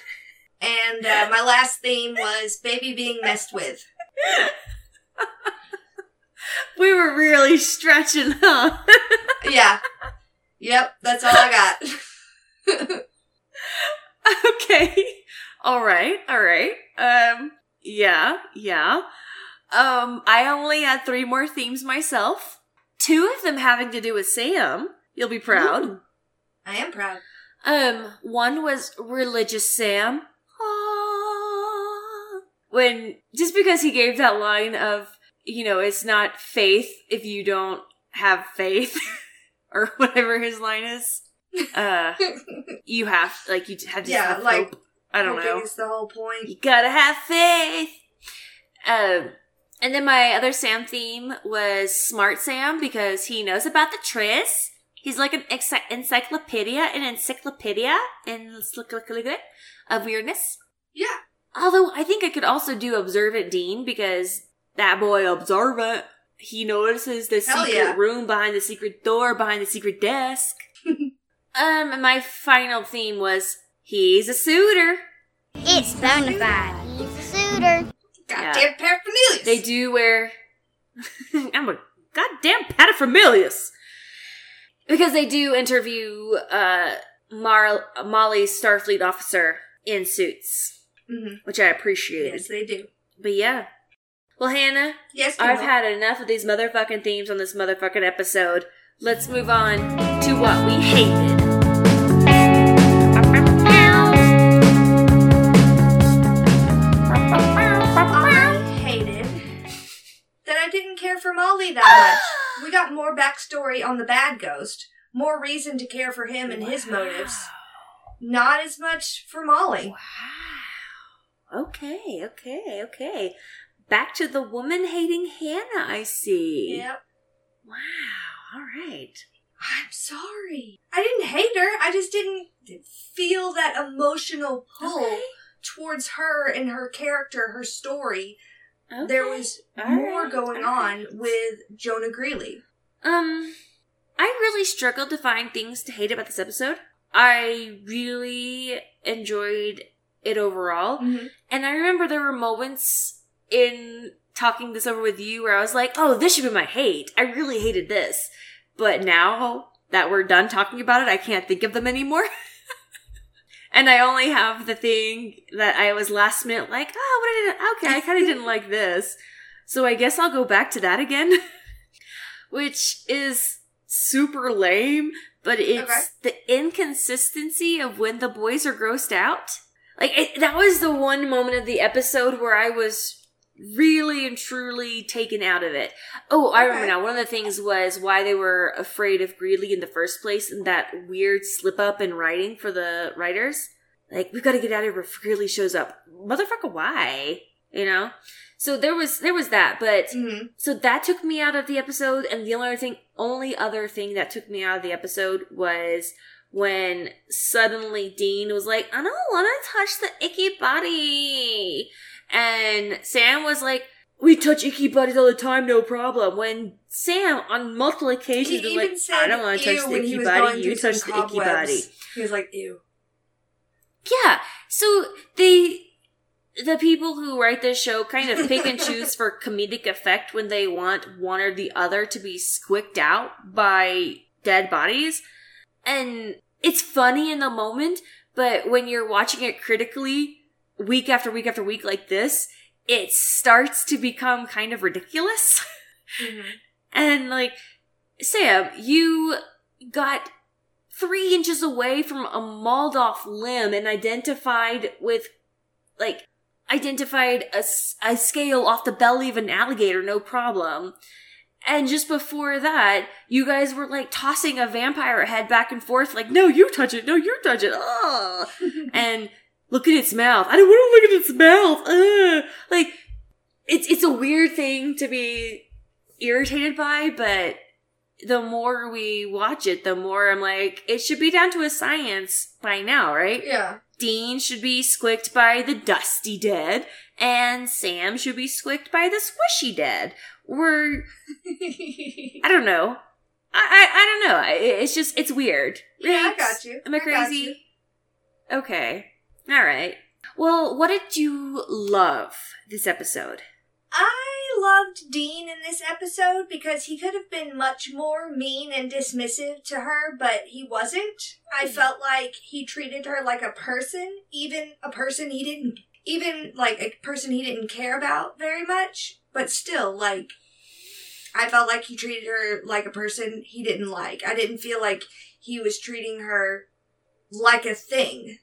Speaker 2: And uh, my last theme was baby being messed with.
Speaker 1: We were really stretching, huh?
Speaker 2: Yeah. Yep, that's all I got.
Speaker 1: okay. All right. All right. Um yeah, yeah. Um I only had 3 more themes myself. Two of them having to do with Sam. You'll be proud.
Speaker 2: Ooh. I am proud.
Speaker 1: Um one was religious Sam. Ah. When just because he gave that line of, you know, it's not faith if you don't have faith or whatever his line is. Uh you have like you have to
Speaker 2: Yeah,
Speaker 1: have
Speaker 2: like,
Speaker 1: hope. I don't know.
Speaker 2: is the whole point.
Speaker 1: You gotta have faith. Um, and then my other Sam theme was Smart Sam because he knows about the tris. He's like an ex- encyclopedia, an encyclopedia, and encyclopedia of weirdness.
Speaker 2: Yeah.
Speaker 1: Although I think I could also do Observant Dean because that boy observant. He notices the
Speaker 2: Hell
Speaker 1: secret
Speaker 2: yeah.
Speaker 1: room behind the secret door, behind the secret desk. um, and my final theme was he's a suitor.
Speaker 12: It's bona fide. He's a suitor.
Speaker 2: Goddamn paraphernalia.
Speaker 1: They do wear. I'm a goddamn paterfamilias. Because they do interview uh, Mar- Molly's Starfleet officer in suits,
Speaker 2: Mhm.
Speaker 1: which I appreciated.
Speaker 2: Yes, they do.
Speaker 1: But yeah. Well, Hannah,
Speaker 2: Yes,
Speaker 1: I've
Speaker 2: Nemo.
Speaker 1: had enough of these motherfucking themes on this motherfucking episode. Let's move on to what we hated.
Speaker 2: Molly that much. We got more backstory on the bad ghost, more reason to care for him and his motives. Not as much for Molly. Wow.
Speaker 1: Okay, okay, okay. Back to the woman hating Hannah, I see.
Speaker 2: Yep.
Speaker 1: Wow, all right.
Speaker 2: I'm sorry. I didn't hate her. I just didn't feel that emotional pull
Speaker 1: Okay.
Speaker 2: towards her and her character, her story.
Speaker 1: Okay.
Speaker 2: There was
Speaker 1: All
Speaker 2: more
Speaker 1: right,
Speaker 2: going
Speaker 1: all
Speaker 2: on
Speaker 1: right.
Speaker 2: with Jonah Greeley.
Speaker 1: Um, I really struggled to find things to hate about this episode. I really enjoyed it overall.
Speaker 2: Mhm.
Speaker 1: And I remember there were moments in talking this over with you where I was like, oh, this should be my hate. I really hated this. But now that we're done talking about it, I can't think of them anymore. and I only have the thing that I was last minute like, oh, what did I, okay, I kind of didn't like this. So I guess I'll go back to that again. Which is super lame, but it's
Speaker 2: Okay.
Speaker 1: the inconsistency of when the boys are grossed out. Like it, that was the one moment of the episode where I was really and truly taken out of it. Oh, I remember now. One of the things was why they were afraid of Greeley in the first place, and that weird slip up in writing for the writers. Like we've got to get out of here if Greeley shows up. Motherfucker, why? You know. So there was there was that, but
Speaker 2: Mhm.
Speaker 1: so that took me out of the episode, and the only other thing, only other thing that took me out of the episode was when suddenly Dean was like, "I don't want to touch the icky body," and Sam was like, "We touch icky bodies all the time, no problem." When Sam, on multiple occasions,
Speaker 2: He
Speaker 1: was like,
Speaker 2: said
Speaker 1: "I don't want to touch the icky body, you touch the icky body."
Speaker 2: He was like, ew.
Speaker 1: Yeah. So they the people who write this show kind of pick and choose for comedic effect when they want one or the other to be squicked out by dead bodies. And it's funny in the moment, but when you're watching it critically, week after week after week like this, it starts to become kind of ridiculous. Mm-hmm. And like, Sam, you got three inches away from a mauled off limb and identified with, like, identified a, a scale off the belly of an alligator, no problem. And just before that, you guys were like tossing a vampire head back and forth, like, no, you touch it, no, you touch it, oh. and look at its mouth. I don't want to look at its mouth. Ugh. Like, it's, it's a weird thing to be irritated by, but the more we watch it, the more I'm like, it should be down to a science by now, right?
Speaker 3: Yeah.
Speaker 1: Dean should be squicked by the dusty dead, and Sam should be squicked by the squishy dead. We're, I don't know. I, I, I don't know. It's just, it's weird.
Speaker 2: Yeah, I got you.
Speaker 1: Am I
Speaker 2: I
Speaker 1: crazy? Okay. All right. Well, what did you love this episode?
Speaker 2: I loved Dean in this episode because he could have been much more mean and dismissive to her, but he wasn't. I hmm. felt like he treated her like a person, even a person he didn't, even like a person he didn't care about very much, but still, like, I felt like he treated her like a person he didn't like. I didn't feel like he was treating her like a thing.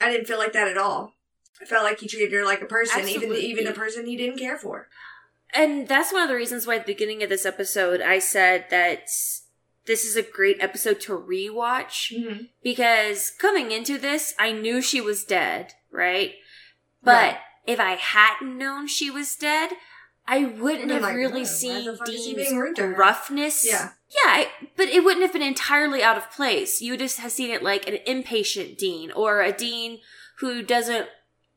Speaker 2: I didn't feel like that at all. I felt like he treated her like a person, even
Speaker 1: Absolutely.
Speaker 2: even a person he didn't care for.
Speaker 1: And that's one of the reasons why at the beginning of this episode I said that this is a great episode to rewatch
Speaker 2: Mm-hmm.
Speaker 1: because coming into this, I knew she was dead, right? But
Speaker 2: Right.
Speaker 1: if I hadn't known she was dead, I wouldn't have
Speaker 2: like,
Speaker 1: really
Speaker 2: "Whoa,
Speaker 1: seen
Speaker 2: the fuck is he
Speaker 1: Dean's
Speaker 2: being rude to her?"
Speaker 1: roughness.
Speaker 2: Yeah.
Speaker 1: Yeah, I, but it wouldn't have been entirely out of place. You would just have seen it like an impatient Dean or a Dean who doesn't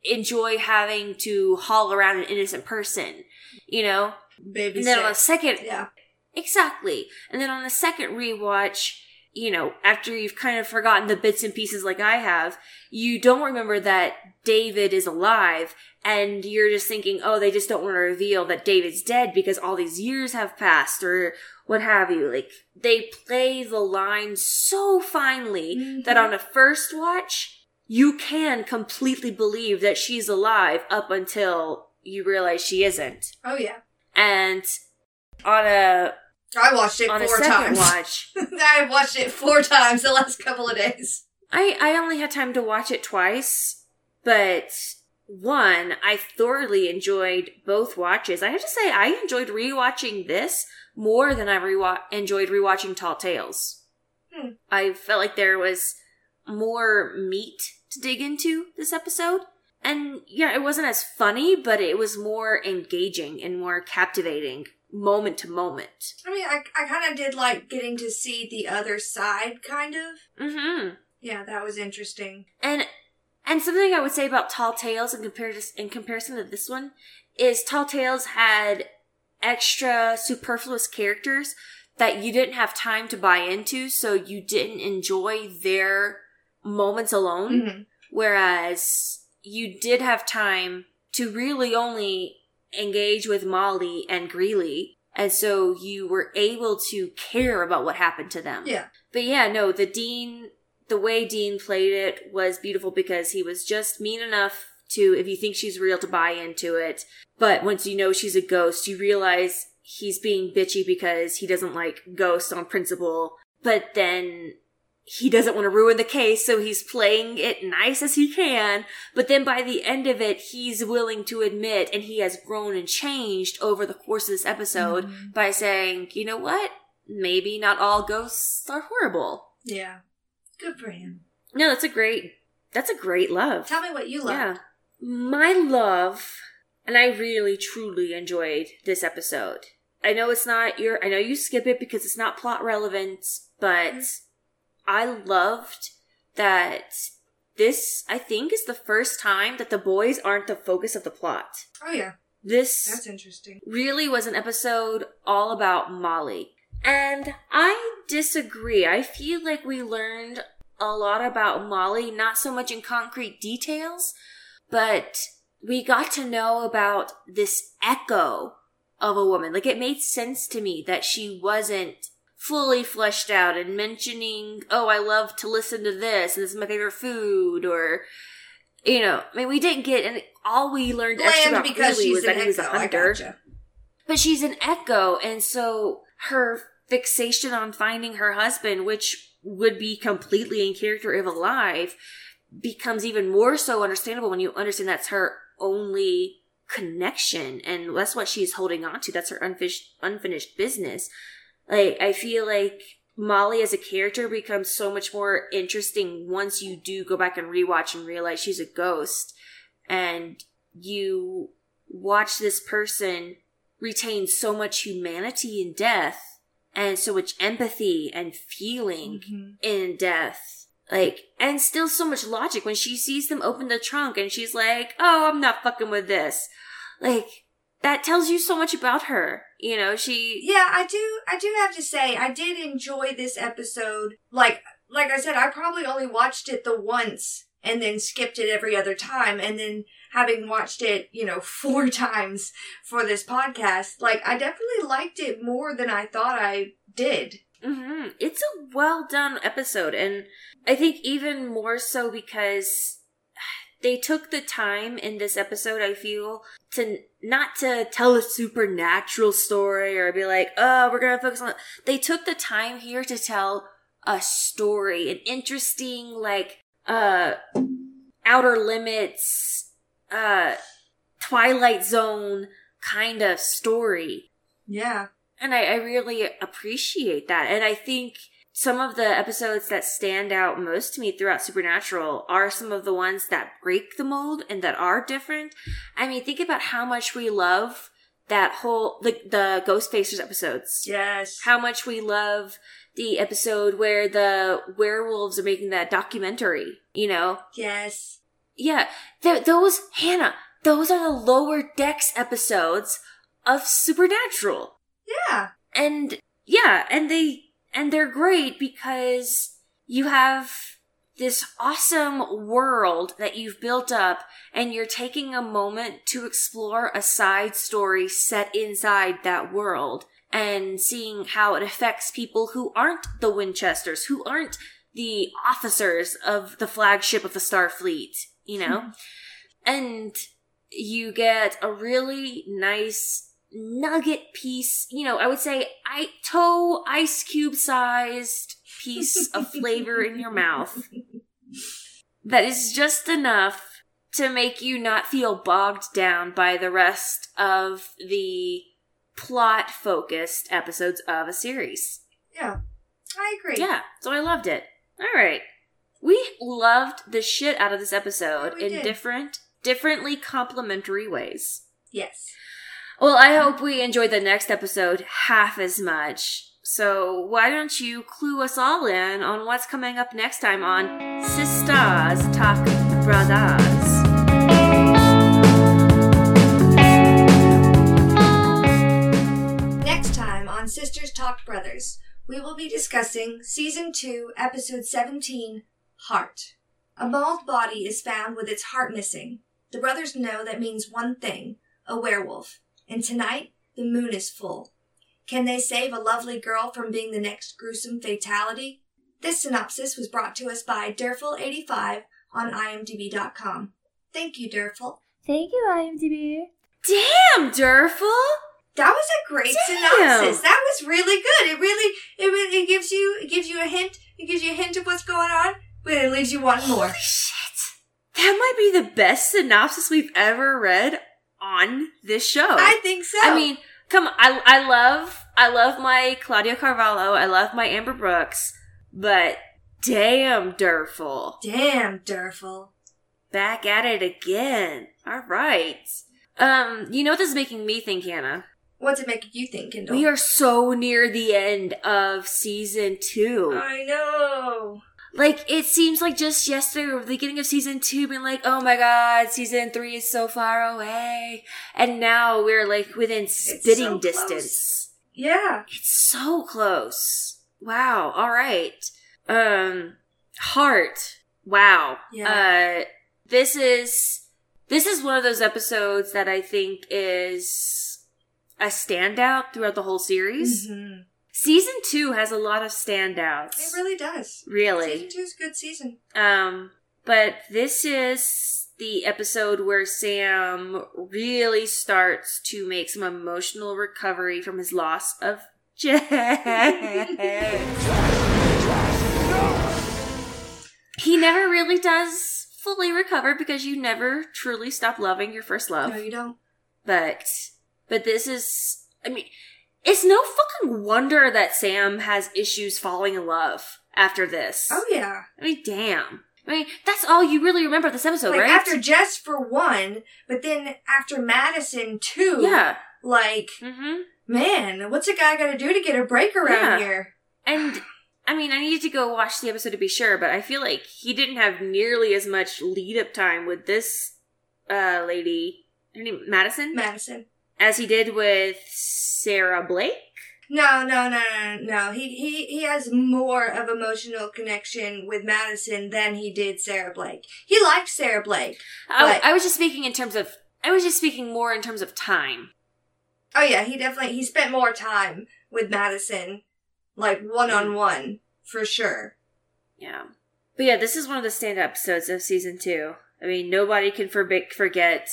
Speaker 1: enjoy having to haul around an innocent person, you know?
Speaker 2: Baby
Speaker 1: And then on a second,
Speaker 2: Yeah.
Speaker 1: exactly. And then on a second rewatch, you know, after you've kind of forgotten the bits and pieces like I have, you don't remember that David is alive and you're just thinking, oh, they just don't want to reveal that David's dead because all these years have passed or what have you. Like, they play the line so finely that mm-hmm. on a first watch, you can completely believe that she's alive up until you realize she isn't.
Speaker 2: Oh yeah.
Speaker 1: And on a
Speaker 2: I watched it
Speaker 1: on a
Speaker 2: four
Speaker 1: second
Speaker 2: times.
Speaker 1: watch,
Speaker 2: I watched it four times the last couple of days.
Speaker 1: I I only had time to watch it twice, but one I thoroughly enjoyed both watches. I have to say I enjoyed rewatching this more than I rewa- enjoyed rewatching Tall Tales.
Speaker 2: Hmm.
Speaker 1: I felt like there was more meat to dig into this episode. And yeah, it wasn't as funny, but it was more engaging and more captivating moment to moment.
Speaker 2: I mean, I I kind of did like getting to see the other side, kind of.
Speaker 1: Mm-hmm.
Speaker 2: Yeah, that was interesting.
Speaker 1: And and something I would say about Tall Tales in comparison in comparison to this one is Tall Tales had extra superfluous characters that you didn't have time to buy into, so you didn't enjoy their moments alone.
Speaker 2: Mhm.
Speaker 1: Whereas you did have time to really only engage with Molly and Greeley, and so you were able to care about what happened to them.
Speaker 2: Yeah.
Speaker 1: But yeah, no, the Dean, the way Dean played it was beautiful because he was just mean enough to, if you think she's real, to buy into it. But once you know she's a ghost, you realize he's being bitchy because he doesn't like ghosts on principle. But then he doesn't want to ruin the case, so he's playing it nice as he can. But then by the end of it, he's willing to admit, and he has grown and changed over the course of this episode mm-hmm. by saying, you know what? Maybe not all ghosts are horrible.
Speaker 2: Yeah. Good for him.
Speaker 1: No, that's a great, that's a great love.
Speaker 2: Tell me what you love.
Speaker 1: Yeah. My love, and I really truly enjoyed this episode. I know it's not your, I know you skip it because it's not plot relevant, but mm-hmm. I loved that this, I think, is the first time that the boys aren't the focus of the plot.
Speaker 2: Oh yeah,
Speaker 1: This
Speaker 2: that's interesting.
Speaker 1: really was an episode all about Molly. And I disagree. I feel like we learned a lot about Molly, not so much in concrete details, but we got to know about this echo of a woman. Like it made sense to me that she wasn't fully fleshed out and mentioning, oh, I love to listen to this and this is my favorite food or you know, I mean, we didn't get, and all we learned extra about
Speaker 2: because
Speaker 1: really
Speaker 2: she's
Speaker 1: was
Speaker 2: an
Speaker 1: that he was a hunter.
Speaker 2: gotcha.
Speaker 1: But she's an echo, and so her fixation on finding her husband, which would be completely in character if alive, becomes even more so understandable when you understand that's her only connection, and that's what she's holding on to. That's her unfinished unfinished business. Like I feel like Molly as a character becomes so much more interesting once you do go back and rewatch and realize she's a ghost, and you watch this person retain so much humanity in death and so much empathy and feeling mm-hmm. in death. Like, and still so much logic when she sees them open the trunk and she's like, oh, I'm not fucking with this. Like, that tells you so much about her. You know, she.
Speaker 2: Yeah, I do. I do have to say, I did enjoy this episode. Like, like I said, I probably only watched it the once and then skipped it every other time, and then having watched it, you know, four times for this podcast, like I definitely liked it more than I thought I did.
Speaker 1: hmm It's a well done episode, and I think even more so because they took the time in this episode. I feel to not to tell a supernatural story or be like, oh, we're gonna focus on. They took the time here to tell a story, an interesting like uh outer limits, uh Twilight Zone kind of story.
Speaker 2: Yeah.
Speaker 1: And I, I really appreciate that. And I think some of the episodes that stand out most to me throughout Supernatural are some of the ones that break the mold and that are different. I mean, think about how much we love that whole, the, the Ghostfacers episodes.
Speaker 2: Yes.
Speaker 1: How much we love the episode where the werewolves are making that documentary, you know?
Speaker 2: Yes.
Speaker 1: Yeah, th- those Hannah, those are the lower decks episodes of Supernatural,
Speaker 2: Yeah.
Speaker 1: and yeah, and they and they're great because you have this awesome world that you've built up, and you're taking a moment to explore a side story set inside that world and seeing how it affects people who aren't the Winchesters, who aren't the officers of the flagship of the Starfleet, you know? and you get a really nice nugget piece, you know, I would say I toe ice cube sized piece of flavor in your mouth that is just enough to make you not feel bogged down by the rest of the plot focused episodes of a series.
Speaker 2: Yeah. I agree.
Speaker 1: Yeah, so I loved it. All right. We loved the shit out of this episode
Speaker 2: we
Speaker 1: in
Speaker 2: did.
Speaker 1: different, differently complementary ways.
Speaker 2: Yes.
Speaker 1: Well, I hope we enjoyed the next episode half as much. So why don't you clue us all in on what's coming up next time on Sisters Talk Brothers?
Speaker 2: Next time on Sisters Talked Brothers, we will be discussing Season 2, Episode 17 Heart. A mauled body is found with its heart missing. The brothers know that means one thing a werewolf. And tonight, the moon is full. Can they save a lovely girl from being the next gruesome fatality? This synopsis was brought to us by Durful85 on imdb.com. Thank you, Durful.
Speaker 11: Thank you, IMDb.
Speaker 1: Damn, Durful!
Speaker 2: That was a great
Speaker 1: Damn.
Speaker 2: synopsis. That was really good. It really, it really it gives you, it gives you a hint. It gives you a hint of what's going on, but it leaves you wanting more.
Speaker 1: Holy shit! That might be the best synopsis we've ever read on this show.
Speaker 2: I think so.
Speaker 1: I mean, come on, I, I love I love my Claudia Carvalho, I love my Amber Brooks, but damn Durful.
Speaker 2: damn, Durful.
Speaker 1: Back at it again. Alright. Um, you know what this is making me think, Hannah?
Speaker 2: What's it making you think, Kendall?
Speaker 1: We are so near the end of season two.
Speaker 2: I know.
Speaker 1: Like, it seems like just yesterday or the beginning of season two, being like, oh my god, season three is so far away. And now we're like within spitting
Speaker 2: so close.
Speaker 1: distance.
Speaker 2: Yeah.
Speaker 1: It's so close. Wow. All right. Um, heart. Wow.
Speaker 2: Yeah.
Speaker 1: Uh, this is This is one of those episodes that I think is a standout throughout the whole series.
Speaker 2: Mhm.
Speaker 1: Season two has a lot of standouts.
Speaker 2: It really does.
Speaker 1: Really.
Speaker 2: Season two's a good season.
Speaker 1: Um, but this is the episode where Sam really starts to make some emotional recovery from his loss of he never really does fully recover because you never truly stop loving your first love.
Speaker 2: No, you don't.
Speaker 1: But but this is I mean it's no fucking wonder that Sam has issues falling in love after this.
Speaker 2: Oh yeah.
Speaker 1: I mean, damn. I mean, that's all you really remember of this episode,
Speaker 2: like
Speaker 1: right?
Speaker 2: after Jess for one, but then after Madison too.
Speaker 1: yeah.
Speaker 2: Like,
Speaker 1: Mm-hmm.
Speaker 2: man, what's a guy got to do to get a break around
Speaker 1: Yeah.
Speaker 2: here?
Speaker 1: And I mean, I needed to go watch the episode to be sure, but I feel like he didn't have nearly as much lead up time with this uh lady, her name Madison,
Speaker 2: Madison.
Speaker 1: As he did with Sarah Blake.
Speaker 2: No, no, no, no, no. He he he has more of emotional connection with Madison than he did Sarah Blake. He liked Sarah Blake.
Speaker 1: I, I was just speaking in terms of. I was just speaking more in terms of time.
Speaker 2: Oh yeah, he definitely he spent more time with Madison, like one on one for sure.
Speaker 1: Yeah. But yeah, this is one of the stand episodes of season two. I mean, nobody can forget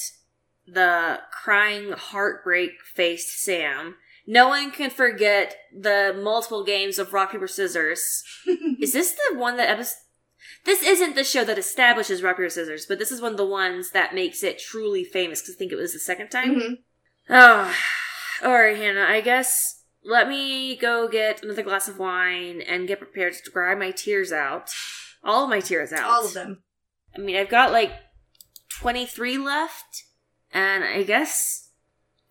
Speaker 1: the crying, heartbreak faced Sam. No one can forget the multiple games of rock, paper, scissors. is this the one that episode? This isn't the show that establishes rock, paper, scissors, but this is one of the ones that makes it truly famous because I think it was the second time.
Speaker 2: Mhm.
Speaker 1: Oh, all right, Hannah. I guess let me go get another glass of wine and get prepared to cry my tears out. All of my tears out.
Speaker 2: All of them.
Speaker 1: I mean, I've got like 23 left, and I guess,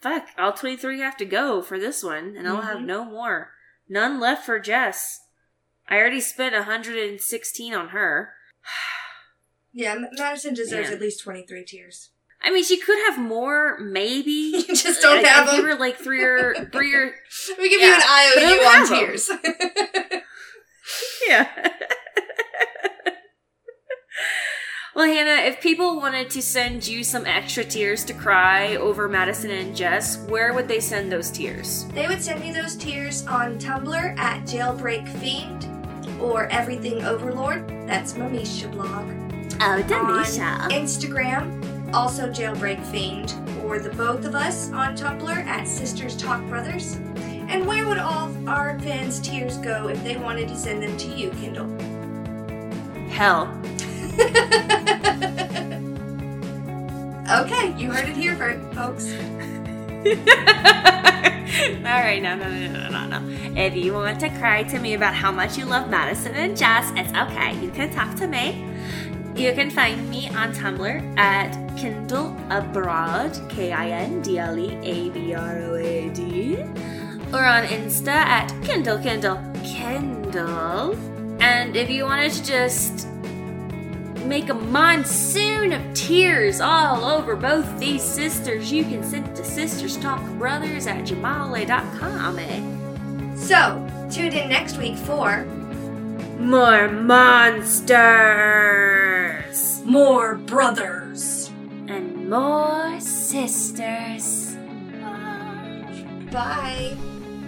Speaker 1: fuck, all 23 have to go for this one, and I'll have
Speaker 2: Mhm.
Speaker 1: no more. None left for Jess. I already spent 116 on her.
Speaker 2: Yeah, Madison deserves
Speaker 1: Yeah.
Speaker 2: at least twenty three tears.
Speaker 1: I mean, she could have more, maybe.
Speaker 2: You just don't
Speaker 1: I,
Speaker 2: have
Speaker 1: I give
Speaker 2: them.
Speaker 1: her like three or three or
Speaker 2: We give
Speaker 1: Yeah,
Speaker 2: you an IOU on tears.
Speaker 1: Yeah. Well, Hannah, if people wanted to send you some extra tears to cry over Madison and Jess, where would they send those tears?
Speaker 2: They would send me those tears on Tumblr at Jailbreak Fiend or Everything Overlord. That's Mamisha blog.
Speaker 1: Oh,
Speaker 2: On Instagram, also Jailbreak Fiend, or the both of us on Tumblr at Sisters Talk Brothers. And where would all our fans' tears go if they wanted to send them to you, Kendall?
Speaker 1: Hell.
Speaker 2: Okay, you heard it here folks.
Speaker 1: All right, no, no, no, no, no, no. If you want to cry to me about how much you love Madison and Jess, it's okay. You can talk to me. You can find me on Tumblr at Kindle Abroad, K I N D L E A B R O A D, or on Insta at Kindle Kindle Kindle. And if you wanted to just make a monsoon of tears all over both these sisters, you can send it to sisterstalkbrothers at gmail.com. Eh?
Speaker 2: So, tune in next week for
Speaker 1: More monsters!
Speaker 2: More Brothers.
Speaker 1: And more sisters.
Speaker 2: Bye.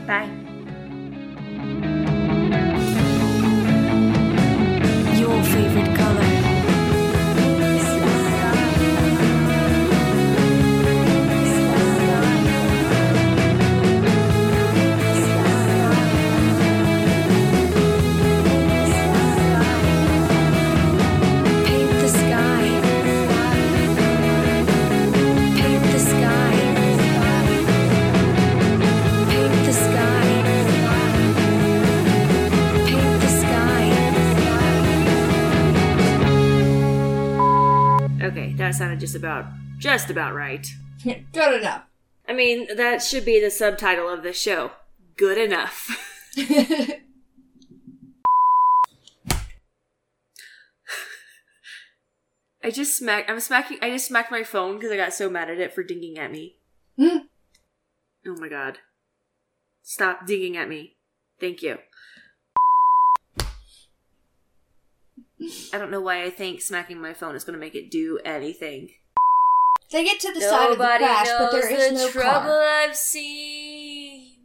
Speaker 1: Bye.
Speaker 11: Your favorite
Speaker 1: sounded just about just about right.
Speaker 2: Good enough.
Speaker 1: I mean, that should be the subtitle of the show. Good enough. I just smacked. I'm smacking. I just smacked my phone because I got so mad at it for dinging at me.
Speaker 2: Hmm.
Speaker 1: Oh my god! Stop dinging at me. Thank you. I don't know why I think smacking my phone is going to make it do anything.
Speaker 2: They get to the side of the
Speaker 1: Nobody
Speaker 2: crash, but there is
Speaker 1: the
Speaker 2: no
Speaker 1: trouble
Speaker 2: car.
Speaker 1: I've seen.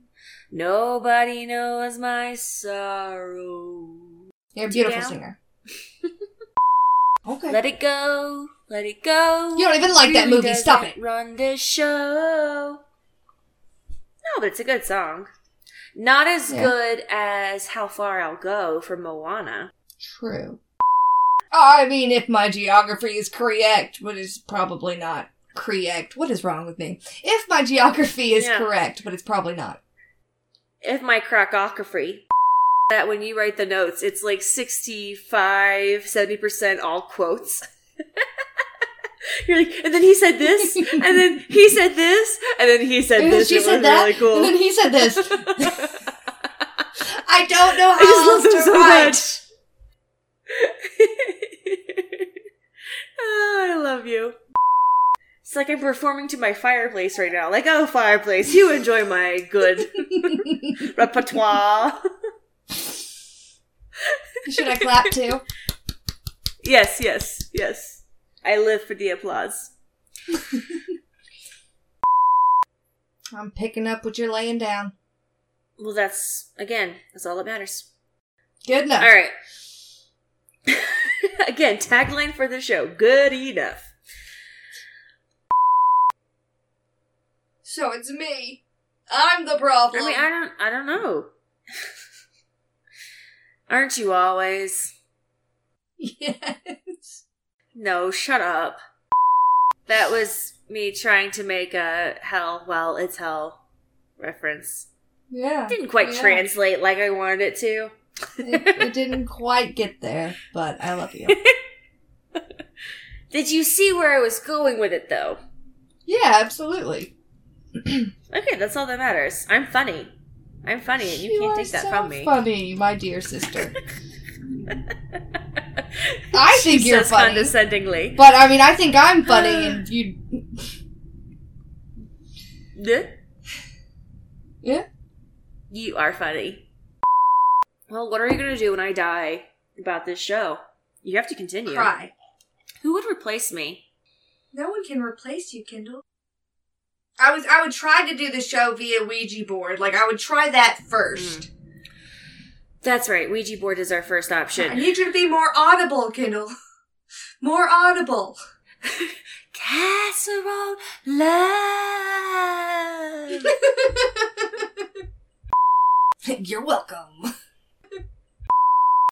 Speaker 1: Nobody knows my sorrow.
Speaker 2: You're a beautiful singer. okay.
Speaker 1: Let it go, let it go.
Speaker 2: You don't even like that movie, stop it.
Speaker 1: Run this show. No, but it's a good song. Not as
Speaker 2: Yeah.
Speaker 1: good as How Far I'll Go from Moana.
Speaker 2: True. Oh, I mean, if my geography is correct, but it's probably not correct. What is wrong with me? If my geography is
Speaker 1: Yeah.
Speaker 2: correct, but it's probably not.
Speaker 1: If my cracography, that when you write the notes, it's like 65, 70% all quotes. You're like, and then he said this, and then he said this, and then he said this.
Speaker 2: And then
Speaker 1: this.
Speaker 2: she
Speaker 1: It
Speaker 2: said that,
Speaker 1: really cool.
Speaker 2: and then he said this. I don't know how
Speaker 1: I just love them
Speaker 2: to
Speaker 1: so
Speaker 2: write.
Speaker 1: much. Ah, I love you. It's like I'm performing to my fireplace right now. Like, oh, fireplace, you enjoy my good repertoire.
Speaker 2: Should I clap too?
Speaker 1: Yes, yes, yes. I live for the applause.
Speaker 2: I'm picking up what you're laying down.
Speaker 1: Well, that's, again, that's all that matters.
Speaker 2: Good enough.
Speaker 1: All right. again, tagline for the show good enough.
Speaker 2: So it's me. I'm the problem.
Speaker 1: I mean, I don't, I don't know. Aren't you always?
Speaker 2: yes.
Speaker 1: No, shut up. That was me trying to make a hell, well, it's hell reference.
Speaker 2: Yeah.
Speaker 1: Didn't quite
Speaker 2: Yeah.
Speaker 1: translate like I wanted it to.
Speaker 2: It, it didn't quite get there, but I love you.
Speaker 1: Did you see where I was going with it though?
Speaker 2: Yeah, absolutely.
Speaker 1: Okay, that's all that matters. I'm funny. I'm funny and you, can't
Speaker 2: are
Speaker 1: take that
Speaker 2: so
Speaker 1: from me.
Speaker 2: Funny, my dear sister. I think
Speaker 1: She
Speaker 2: you're funny.
Speaker 1: condescendingly.
Speaker 2: But I mean, I think I'm funny, and you.
Speaker 1: Yeah.
Speaker 2: Yeah.
Speaker 1: You are funny. Well, what are you gonna do when I die about this show? You have to continue.
Speaker 13: Cry.
Speaker 1: Who would replace me?
Speaker 13: No one can replace you, Kendall. I was I would try to do the show via Ouija board. Like I would try that first. Hmm.
Speaker 1: That's right. Ouija board is our first option.
Speaker 13: I need you to be more audible, Kendall. More audible.
Speaker 1: Casserole love.
Speaker 2: You're welcome.